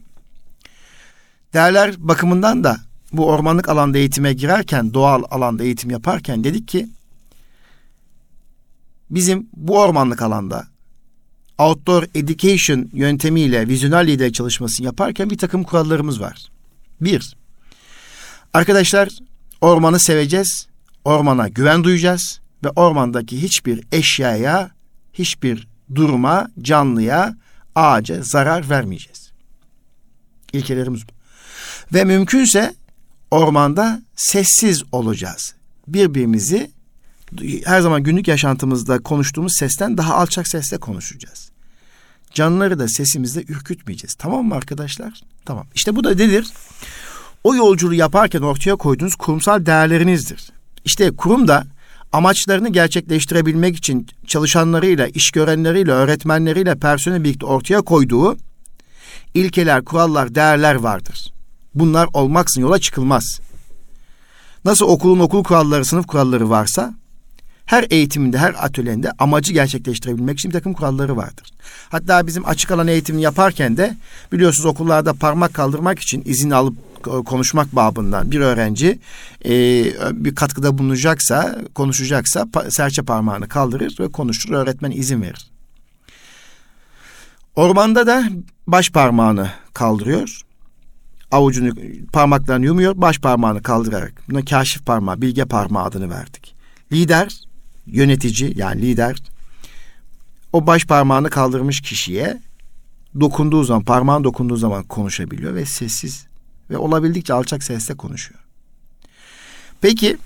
Değerler bakımından da bu ormanlık alanda eğitime girerken, doğal alanda eğitim yaparken dedik ki bizim bu ormanlık alanda outdoor education yöntemiyle vizyoner lider çalışmasını yaparken bir takım kurallarımız var. Bir, arkadaşlar ormanı seveceğiz, ormana güven duyacağız ve ormandaki hiçbir eşyaya, hiçbir duruma, canlıya, ağaca zarar vermeyeceğiz. İlkelerimiz bu. Ve mümkünse ormanda sessiz olacağız. Birbirimizi her zaman günlük yaşantımızda konuştuğumuz sesten daha alçak sesle konuşacağız. Canlıları da sesimizle ürkütmeyeceğiz. Tamam mı arkadaşlar? Tamam. İşte bu da nedir? O yolculuğu yaparken ortaya koyduğunuz kurumsal değerlerinizdir. İşte kurum da amaçlarını gerçekleştirebilmek için çalışanlarıyla, iş görenleriyle, öğretmenleriyle, personel birlikte ortaya koyduğu ilkeler, kurallar, değerler vardır. Bunlar olmaksın yola çıkılmaz. Nasıl okulun okul kuralları, sınıf kuralları varsa her eğitiminde, her atölyende amacı gerçekleştirebilmek için bir takım kuralları vardır. Hatta bizim açık alan eğitimini yaparken de biliyorsunuz okullarda parmak kaldırmak için izin alıp konuşmak babından bir öğrenci e, bir katkıda bulunacaksa, konuşacaksa serçe parmağını kaldırır ve konuşur. Öğretmen izin verir. Ormanda da baş parmağını kaldırıyor. Avucunu parmaklarını yumuyor, baş parmağını kaldırarak. Buna kaşif parmağı, bilge parmağı adını verdik. Lider yönetici yani lider o baş parmağını kaldırmış kişiye dokunduğu zaman parmağın dokunduğu zaman konuşabiliyor ve sessiz ve olabildikçe alçak sesle konuşuyor. Peki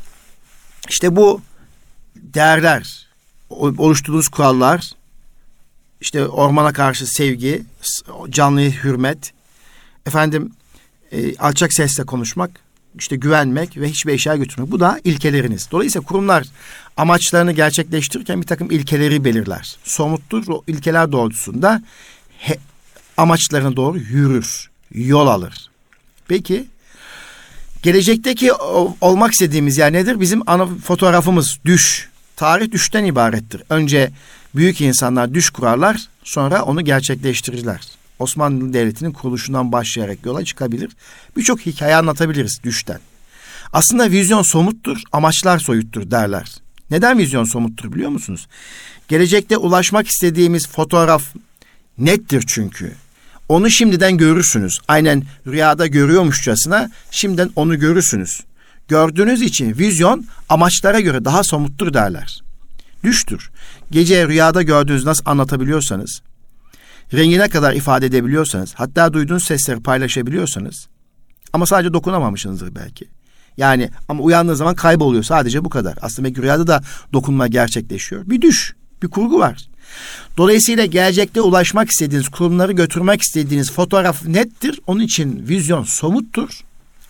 işte bu değerler oluşturduğunuz kurallar işte ormana karşı sevgi, canlıya hürmet, efendim e, alçak sesle konuşmak, işte güvenmek ve hiçbir eşya götürmek. Bu da ilkeleriniz. Dolayısıyla kurumlar amaçlarını gerçekleştirirken bir takım ilkeleri belirler. Somuttur. O ilkeler doğrultusunda he, amaçlarına doğru yürür, yol alır. Peki gelecekteki olmak istediğimiz yer nedir? Bizim ana fotoğrafımız düş. Tarih düşten ibarettir. Önce büyük insanlar düş kurarlar, sonra onu gerçekleştirirler. Osmanlı Devleti'nin kuruluşundan başlayarak yola çıkabilir. Birçok hikaye anlatabiliriz düşten. Aslında vizyon somuttur, amaçlar soyuttur derler. Neden vizyon somuttur biliyor musunuz? Gelecekte ulaşmak istediğimiz fotoğraf nettir çünkü. Onu şimdiden görürsünüz. Aynen rüyada görüyormuşçasına şimdiden onu görürsünüz. Gördüğünüz için vizyon amaçlara göre daha somuttur derler. Düştür. Gece rüyada gördüğünüz nasıl anlatabiliyorsanız, rengine kadar ifade edebiliyorsanız, hatta duyduğunuz sesleri paylaşabiliyorsanız ama sadece dokunamamışsınızdır belki. Yani ama uyandığı zaman kayboluyor sadece bu kadar. Aslında rüyada da dokunma gerçekleşiyor. Bir düş, bir kurgu var. Dolayısıyla gelecekte ulaşmak istediğiniz, kurumları götürmek istediğiniz fotoğraf nettir. Onun için vizyon somuttur.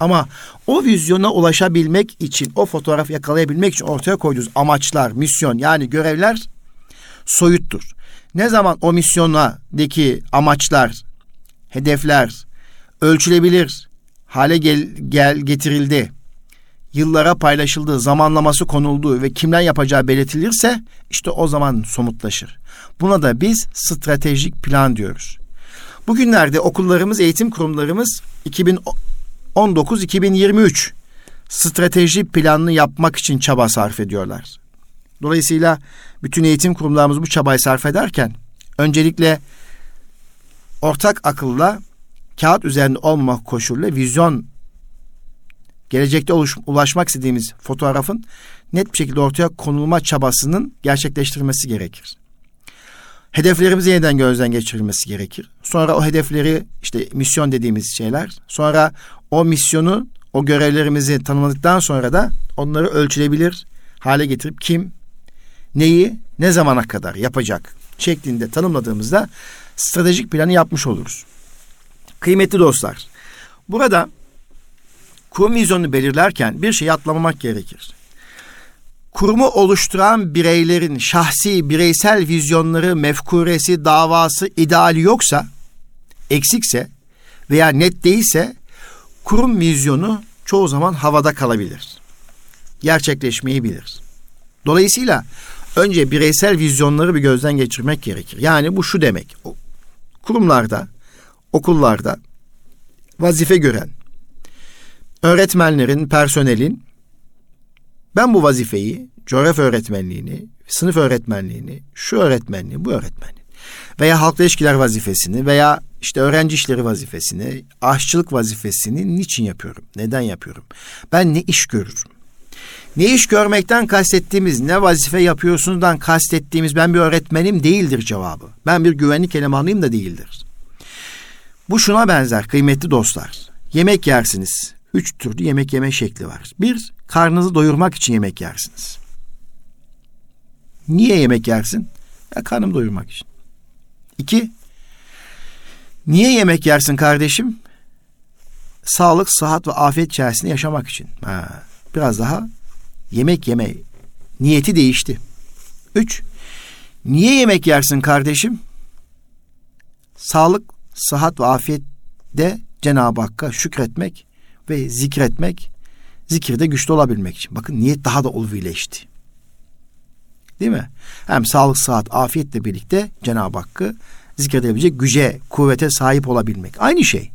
Ama o vizyona ulaşabilmek için, o fotoğraf yakalayabilmek için ortaya koyduğunuz amaçlar, misyon yani görevler soyuttur. Ne zaman o misyonadaki amaçlar, hedefler ölçülebilir hale gel, gel getirildi, yıllara paylaşıldığı, zamanlaması konulduğu ve kimler yapacağı belirtilirse işte o zaman somutlaşır. Buna da biz stratejik plan diyoruz. Bugünlerde okullarımız, eğitim kurumlarımız 2019-2023 strateji planını yapmak için çaba sarf ediyorlar. Dolayısıyla bütün eğitim kurumlarımız bu çabayı sarf ederken öncelikle ortak akılla kağıt üzerinde olmamak koşuluyla vizyon gelecekte oluş, ulaşmak istediğimiz fotoğrafın net bir şekilde ortaya konulma çabasının gerçekleştirilmesi gerekir. Hedeflerimizi yeniden gözden geçirilmesi gerekir. Sonra o hedefleri işte misyon dediğimiz şeyler. Sonra o misyonu, o görevlerimizi tanımladıktan sonra da onları ölçülebilir hale getirip kim, neyi, ne zamana kadar yapacak şeklinde tanımladığımızda stratejik planı yapmış oluruz. Kıymetli dostlar, burada kurum vizyonunu belirlerken bir şey atlamamak gerekir. Kurumu oluşturan bireylerin şahsi, bireysel vizyonları, mefkuresi, davası, ideali yoksa, eksikse veya net değilse kurum vizyonu çoğu zaman havada kalabilir. Gerçekleşmeyi bilir. Dolayısıyla önce bireysel vizyonları bir gözden geçirmek gerekir. Yani bu şu demek. Kurumlarda, okullarda vazife gören öğretmenlerin, personelin ben bu vazifeyi, coğrafya öğretmenliğini, sınıf öğretmenliğini, şu öğretmenliği, bu öğretmenliği veya halkla ilişkiler vazifesini veya işte öğrenci işleri vazifesini, aşçılık vazifesini niçin yapıyorum? Neden yapıyorum? Ben ne iş görürüm? Ne iş görmekten kastettiğimiz, ne vazife yapıyorsunuzdan kastettiğimiz ben bir öğretmenim değildir cevabı. Ben bir güvenlik elemanıyım da değildir. Bu şuna benzer kıymetli dostlar. Yemek yersiniz. Üç türlü yemek yeme şekli var. Bir, karnınızı doyurmak için yemek yersiniz. Niye yemek yersin? Ya karnımı doyurmak için. İki, niye yemek yersin kardeşim? Sağlık, sıhhat ve afiyet içerisinde yaşamak için. Ha, biraz daha yemek yeme niyeti değişti. Üç, niye yemek yersin kardeşim? Sağlık, sıhhat ve afiyette Cenab-ı Hakk'a şükretmek ve zikretmek, zikirde güçlü olabilmek için. Bakın niyet daha da ulvileşti. Değil mi? Hem sağlık, sıhhat, afiyetle birlikte Cenab-ı Hakk'ı zikredebilecek güce, kuvvete sahip olabilmek. Aynı şey.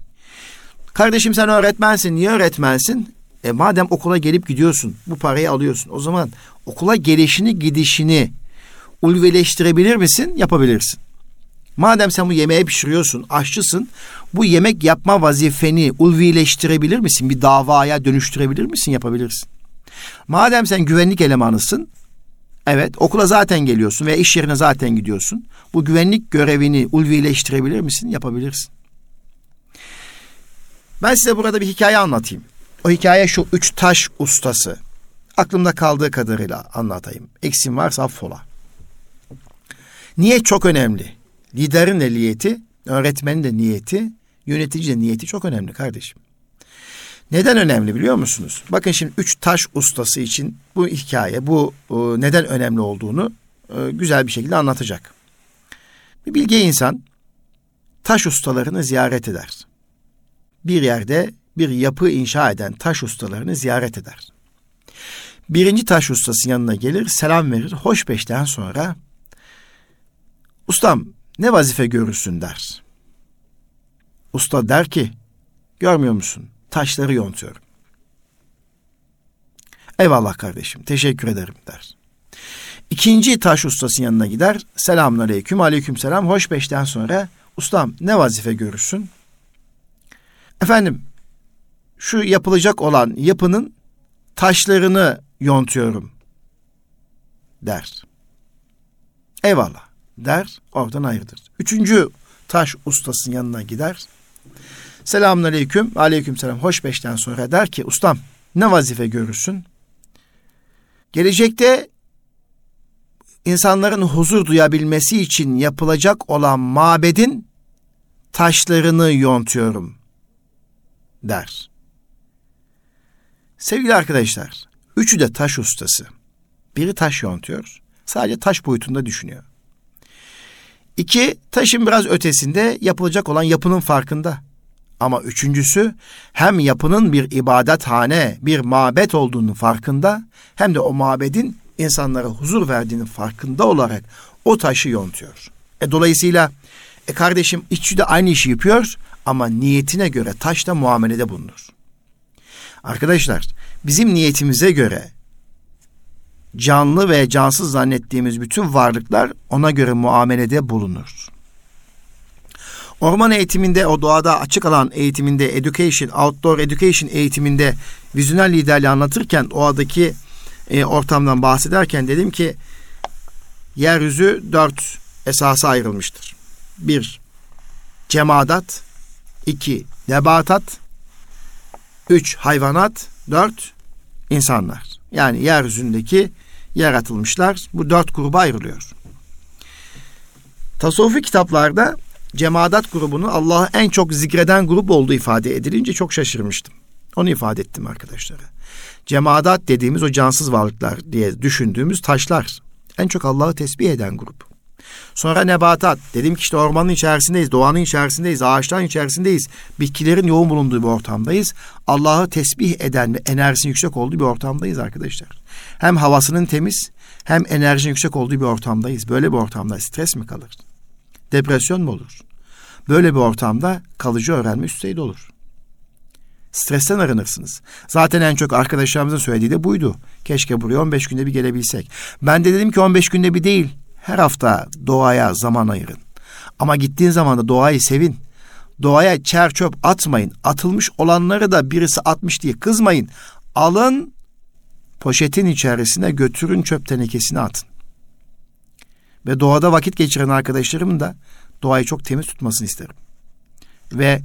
Kardeşim sen öğretmensin. Niye öğretmensin? E madem okula gelip gidiyorsun, bu parayı alıyorsun. O zaman okula gelişini, gidişini ulveleştirebilir misin? Yapabilirsin. Madem sen bu yemeği pişiriyorsun, aşçısın, bu yemek yapma vazifeni ulvileştirebilir misin? Bir davaya dönüştürebilir misin? Yapabilirsin. Madem sen güvenlik elemanısın, evet okula zaten geliyorsun veya iş yerine zaten gidiyorsun. Bu güvenlik görevini ulvileştirebilir misin? Yapabilirsin. Ben size burada bir hikaye anlatayım. O hikaye şu üç taş ustası. Aklımda kaldığı kadarıyla anlatayım. Eksim varsa affola. Niye çok önemli? Liderin de niyeti, öğretmenin de niyeti, yönetici de niyeti çok önemli kardeşim. Neden önemli biliyor musunuz? Bakın şimdi üç taş ustası için bu hikaye, bu e, neden önemli olduğunu e, güzel bir şekilde anlatacak. Bir bilge insan taş ustalarını ziyaret eder. Bir yerde bir yapı inşa eden taş ustalarını ziyaret eder. Birinci taş ustası yanına gelir, selam verir. Hoş beşten sonra ustam ne vazife görürsün der. Usta der ki görmüyor musun taşları yontuyorum. Eyvallah kardeşim teşekkür ederim der. İkinci taş ustası yanına gider. Selamun aleyküm aleyküm selam. Hoş beşten sonra ustam ne vazife görürsün? Efendim şu yapılacak olan yapının taşlarını yontuyorum der. Eyvallah der oradan ayrılır. Üçüncü taş ustasının yanına gider. Selamun aleyküm. Aleyküm selam. Hoş beşten sonra der ki ustam ne vazife görürsün? Gelecekte insanların huzur duyabilmesi için yapılacak olan mabedin taşlarını yontuyorum der. Sevgili arkadaşlar, üçü de taş ustası. Biri taş yontuyor, sadece taş boyutunda düşünüyor. İki, taşın biraz ötesinde yapılacak olan yapının farkında. Ama üçüncüsü hem yapının bir ibadethane, bir mabet olduğunu farkında hem de o mabedin insanlara huzur verdiğinin farkında olarak o taşı yontuyor. E dolayısıyla e kardeşim işçi de aynı işi yapıyor ama niyetine göre taşta muamelede bulunur. Arkadaşlar bizim niyetimize göre canlı ve cansız zannettiğimiz bütün varlıklar ona göre muamelede bulunur. Orman eğitiminde, o doğada açık alan eğitiminde, education, outdoor education eğitiminde vizyonel liderliği anlatırken doğadaki e, ortamdan bahsederken dedim ki yeryüzü dört esasa ayrılmıştır. Bir, cemadat. iki nebatat. Üç, hayvanat. Dört, insanlar. Yani yeryüzündeki yaratılmışlar bu dört gruba ayrılıyor. Tasavvufi kitaplarda cemaat grubunu Allah'ı en çok zikreden grup olduğu ifade edilince çok şaşırmıştım. Onu ifade ettim arkadaşlara. Cemaat dediğimiz o cansız varlıklar diye düşündüğümüz taşlar. En çok Allah'ı tesbih eden grup. Sonra nebatat. Dedim ki işte ormanın içerisindeyiz, doğanın içerisindeyiz, ağaçların içerisindeyiz. Bitkilerin yoğun bulunduğu bir ortamdayız. Allah'ı tesbih eden ve enerjisinin yüksek olduğu bir ortamdayız arkadaşlar. Hem havasının temiz hem enerjinin yüksek olduğu bir ortamdayız. Böyle bir ortamda stres mi kalır? Depresyon mu olur? Böyle bir ortamda kalıcı öğrenme üst düzeyde olur. Stresten arınırsınız. Zaten en çok arkadaşlarımızın söylediği de buydu. Keşke buraya 15 günde bir gelebilsek. Ben de dedim ki 15 günde bir değil. Her hafta doğaya zaman ayırın. Ama gittiğin zaman da doğayı sevin. Doğaya çer çöp atmayın. Atılmış olanları da birisi atmış diye kızmayın. Alın poşetin içerisine götürün çöp tenekesine atın. Ve doğada vakit geçiren arkadaşlarım da doğayı çok temiz tutmasını isterim. Ve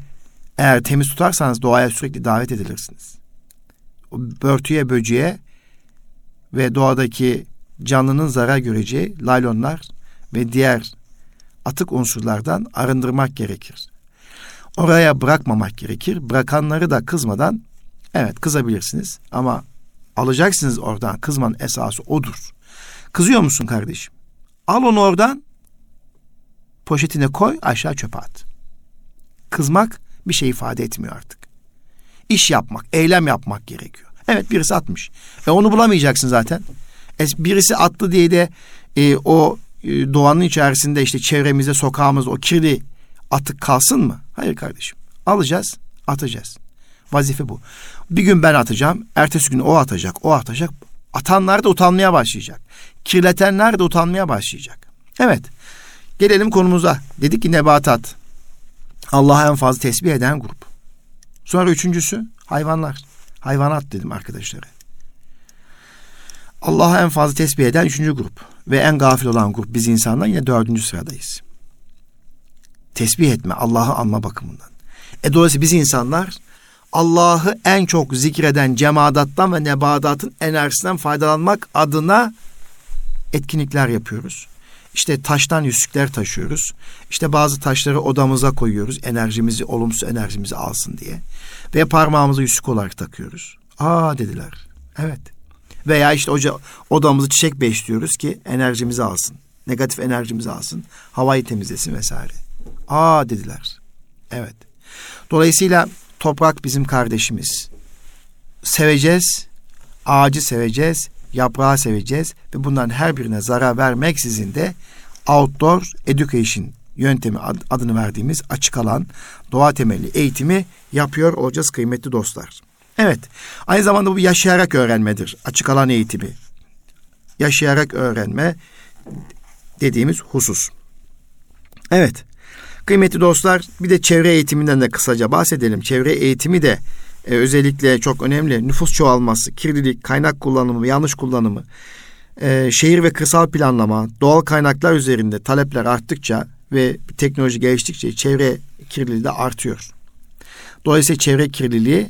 eğer temiz tutarsanız doğaya sürekli davet edilirsiniz. Börtüye, böceğe ve doğadaki canlının zarar göreceği laylonlar ve diğer atık unsurlardan arındırmak gerekir. Oraya bırakmamak gerekir. Bırakanları da kızmadan evet kızabilirsiniz ama alacaksınız oradan kızmanın esası odur. Kızıyor musun kardeşim? Al onu oradan poşetine koy aşağı çöpe at. Kızmak bir şey ifade etmiyor artık. İş yapmak, eylem yapmak gerekiyor. Evet birisi atmış. E onu bulamayacaksın zaten. Birisi attı diye de e, o e, doğanın içerisinde işte çevremizde, sokağımızda o kirli atık kalsın mı? Hayır kardeşim. Alacağız, atacağız. Vazife bu. Bir gün ben atacağım, ertesi gün o atacak, o atacak. Atanlar da utanmaya başlayacak. Kirletenler de utanmaya başlayacak. Evet. Gelelim konumuza. Dedik ki nebatat. Allah'a en fazla tesbih eden grup. Sonra üçüncüsü hayvanlar. Hayvanat dedim arkadaşlara. Allah'a en fazla tesbih eden üçüncü grup. Ve en gafil olan grup biz insanlar yine dördüncü sıradayız. Tesbih etme, Allah'ı anma bakımından. E dolayısıyla biz insanlar Allah'ı en çok zikreden cemaattan ve nebadatın enerjisinden faydalanmak adına etkinlikler yapıyoruz. İşte taştan yüzükler taşıyoruz. İşte bazı taşları odamıza koyuyoruz. Enerjimizi, olumsuz enerjimizi alsın diye. Ve parmağımızı yüzük olarak takıyoruz. Aa dediler. Evet. Veya işte oca, odamızı çiçek besliyoruz ki enerjimizi alsın. Negatif enerjimizi alsın. Havayı temizlesin vesaire. Aa dediler. Evet. Dolayısıyla toprak bizim kardeşimiz. Seveceğiz. Ağacı seveceğiz. Yaprağı seveceğiz. Ve bunların her birine zarar vermeksizin de outdoor education yöntemi adını verdiğimiz açık alan doğa temelli eğitimi yapıyor olacağız kıymetli dostlar. Evet. Aynı zamanda bu yaşayarak öğrenmedir. Açık alan eğitimi. Yaşayarak öğrenme dediğimiz husus. Evet. Kıymetli dostlar bir de çevre eğitiminden de kısaca bahsedelim. Çevre eğitimi de e, özellikle çok önemli. Nüfus çoğalması, kirlilik, kaynak kullanımı, yanlış kullanımı, e, şehir ve kırsal planlama, doğal kaynaklar üzerinde talepler arttıkça ve teknoloji geliştikçe çevre kirliliği de artıyor. Dolayısıyla çevre kirliliği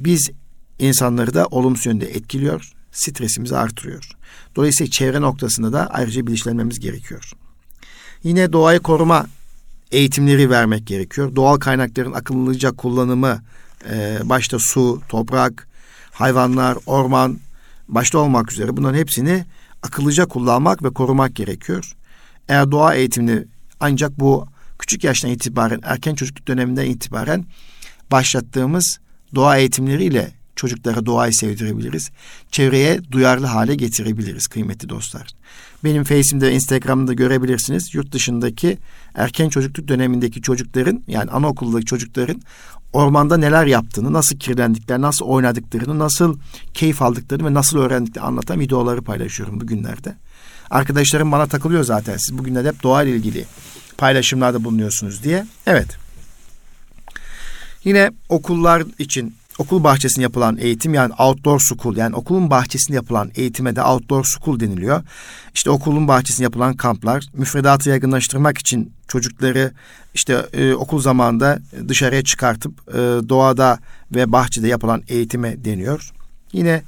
biz insanları da olumsuz yönde etkiliyor, stresimizi artırıyor. Dolayısıyla çevre noktasında da ayrıca bilinçlenmemiz gerekiyor. Yine doğayı koruma eğitimleri vermek gerekiyor. Doğal kaynakların akıllıca kullanımı, e, başta su, toprak, hayvanlar, orman başta olmak üzere bunların hepsini akıllıca kullanmak ve korumak gerekiyor. Eğer doğa eğitimini ancak bu küçük yaştan itibaren, erken çocukluk döneminden itibaren başlattığımız doğa eğitimleriyle çocuklara doğayı sevdirebiliriz. Çevreye duyarlı hale getirebiliriz kıymetli dostlar. Benim Face'imde, Instagram'da görebilirsiniz. Yurt dışındaki erken çocukluk dönemindeki çocukların yani anaokuldaki çocukların ormanda neler yaptığını, nasıl kirlendiklerini, nasıl oynadıklarını, nasıl keyif aldıklarını ve nasıl öğrendiklerini anlatan videoları paylaşıyorum bugünlerde. Arkadaşlarım bana takılıyor zaten. Siz bugünlerde hep doğa ile ilgili paylaşımlarda bulunuyorsunuz diye. Evet. Yine okullar için okul bahçesinde yapılan eğitim yani outdoor school yani okulun bahçesinde yapılan eğitime de outdoor school deniliyor. İşte okulun bahçesinde yapılan kamplar müfredatı yaygınlaştırmak için çocukları işte e, okul zamanında dışarıya çıkartıp e, doğada ve bahçede yapılan eğitime deniyor. Yine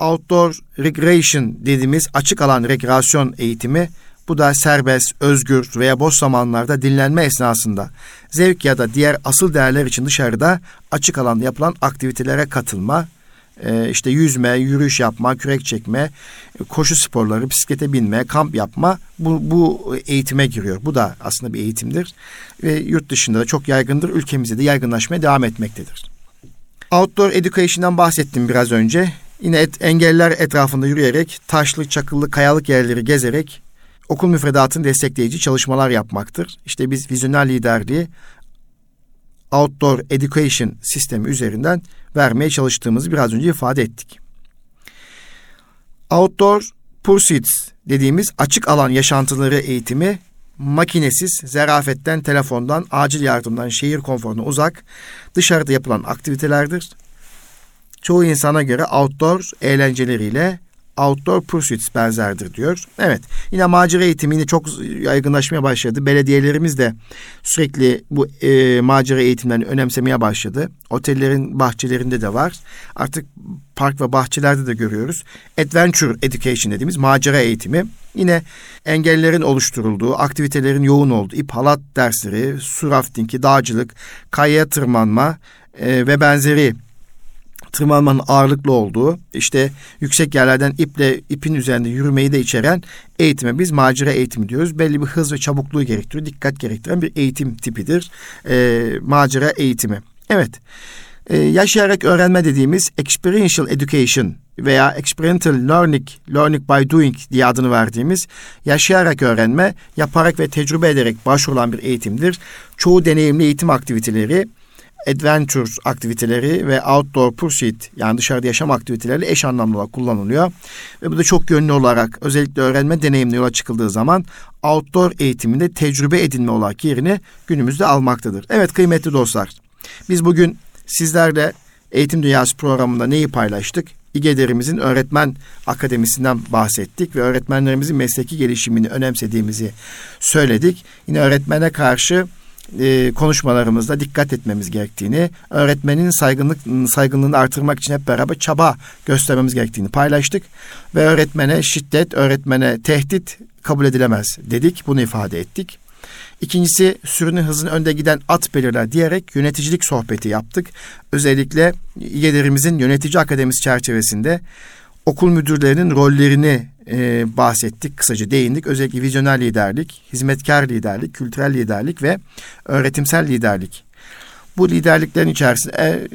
outdoor recreation dediğimiz açık alan rekreasyon eğitimi bu da serbest, özgür veya boş zamanlarda dinlenme esnasında zevk ya da diğer asıl değerler için dışarıda açık alanda yapılan aktivitelere katılma, e, işte yüzme, yürüyüş yapma, kürek çekme, koşu sporları, bisiklete binme, kamp yapma bu, bu eğitime giriyor. Bu da aslında bir eğitimdir ve yurt dışında da çok yaygındır. Ülkemizde de yaygınlaşmaya devam etmektedir. Outdoor Education'dan bahsettim biraz önce. Yine et, engeller etrafında yürüyerek, taşlı, çakıllı, kayalık yerleri gezerek okul müfredatını destekleyici çalışmalar yapmaktır. İşte biz vizyoner liderliği outdoor education sistemi üzerinden vermeye çalıştığımızı biraz önce ifade ettik. Outdoor pursuits dediğimiz açık alan yaşantıları eğitimi makinesiz, zerafetten, telefondan, acil yardımdan, şehir konforuna uzak, dışarıda yapılan aktivitelerdir. Çoğu insana göre outdoor eğlenceleriyle outdoor pursuits benzerdir diyor. Evet yine macera eğitimi yine çok yaygınlaşmaya başladı. Belediyelerimiz de sürekli bu e, macera eğitimlerini önemsemeye başladı. Otellerin bahçelerinde de var. Artık park ve bahçelerde de görüyoruz. Adventure Education dediğimiz macera eğitimi. Yine engellerin oluşturulduğu, aktivitelerin yoğun olduğu ip halat dersleri, su raftingi, dağcılık, kayaya tırmanma e, ve benzeri tırmanmanın ağırlıklı olduğu, işte yüksek yerlerden iple ipin üzerinde yürümeyi de içeren eğitime biz macera eğitimi diyoruz. Belli bir hız ve çabukluğu gerektiriyor, dikkat gerektiren bir eğitim tipidir e, macera eğitimi. Evet, e, yaşayarak öğrenme dediğimiz experiential education veya experiential learning, learning by doing diye adını verdiğimiz yaşayarak öğrenme, yaparak ve tecrübe ederek başvurulan bir eğitimdir. Çoğu deneyimli eğitim aktiviteleri adventure aktiviteleri ve outdoor pursuit yani dışarıda yaşam aktiviteleri eş anlamlı olarak kullanılıyor. Ve bu da çok yönlü olarak özellikle öğrenme deneyimine yola çıkıldığı zaman outdoor eğitiminde tecrübe edinme olarak yerini günümüzde almaktadır. Evet kıymetli dostlar biz bugün sizlerle Eğitim Dünyası programında neyi paylaştık? İGEDER'imizin öğretmen akademisinden bahsettik ve öğretmenlerimizin mesleki gelişimini önemsediğimizi söyledik. Yine öğretmene karşı e, konuşmalarımızda dikkat etmemiz gerektiğini, öğretmenin saygınlık saygınlığını artırmak için hep beraber çaba göstermemiz gerektiğini paylaştık ve öğretmene şiddet, öğretmene tehdit kabul edilemez dedik. Bunu ifade ettik. İkincisi sürünün hızını önde giden at belirler diyerek yöneticilik sohbeti yaptık. Özellikle üyelerimizin yönetici akademisi çerçevesinde okul müdürlerinin rollerini e, bahsettik, kısaca değindik. Özellikle vizyoner liderlik, hizmetkar liderlik, kültürel liderlik ve öğretimsel liderlik. Bu liderliklerin içerisinde e,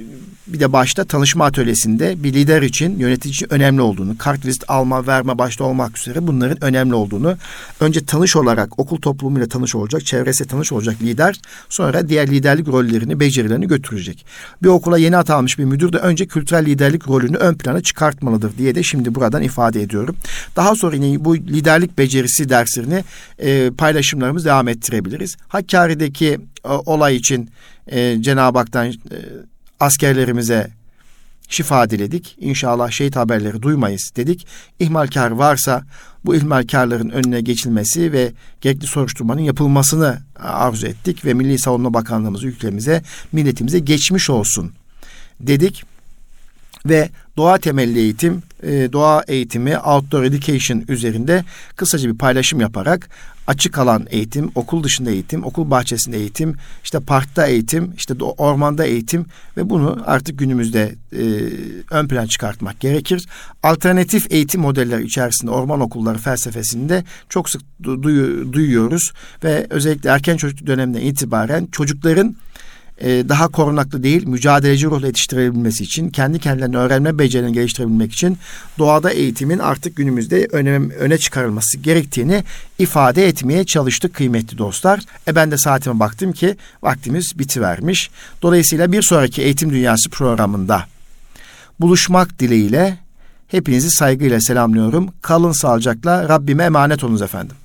bir de başta tanışma atölyesinde bir lider için yönetici önemli olduğunu, kart vizit alma verme başta olmak üzere bunların önemli olduğunu, önce tanış olarak okul toplumuyla tanış olacak, çevresiyle tanış olacak lider, sonra diğer liderlik rollerini, becerilerini götürecek. Bir okula yeni atanmış bir müdür de önce kültürel liderlik rolünü ön plana çıkartmalıdır diye de şimdi buradan ifade ediyorum. Daha sonra yine bu liderlik becerisi derslerini e, paylaşımlarımız devam ettirebiliriz. Hakkari'deki e, olay için e, Cenab-ı Hak'tan e, askerlerimize şifa diledik. İnşallah şehit haberleri duymayız dedik. İhmalkar varsa bu ihmalkarların önüne geçilmesi ve gerekli soruşturmanın yapılmasını arzu ettik ve Milli Savunma Bakanlığımız ülkemize, milletimize geçmiş olsun dedik ve doğa temelli eğitim, e, doğa eğitimi, outdoor education üzerinde kısaca bir paylaşım yaparak açık alan eğitim, okul dışında eğitim, okul bahçesinde eğitim, işte parkta eğitim, işte ormanda eğitim ve bunu artık günümüzde e, ön plan çıkartmak gerekir. Alternatif eğitim modelleri içerisinde orman okulları felsefesinde çok sık duyu, duyuyoruz ve özellikle erken çocukluk döneminden itibaren çocukların e, daha korunaklı değil, mücadeleci ruhla yetiştirebilmesi için, kendi kendilerini öğrenme becerilerini geliştirebilmek için doğada eğitimin artık günümüzde öne, öne çıkarılması gerektiğini ifade etmeye çalıştık kıymetli dostlar. E ben de saatime baktım ki vaktimiz bitivermiş. Dolayısıyla bir sonraki Eğitim Dünyası programında buluşmak dileğiyle hepinizi saygıyla selamlıyorum. Kalın sağlıcakla Rabbime emanet olunuz efendim.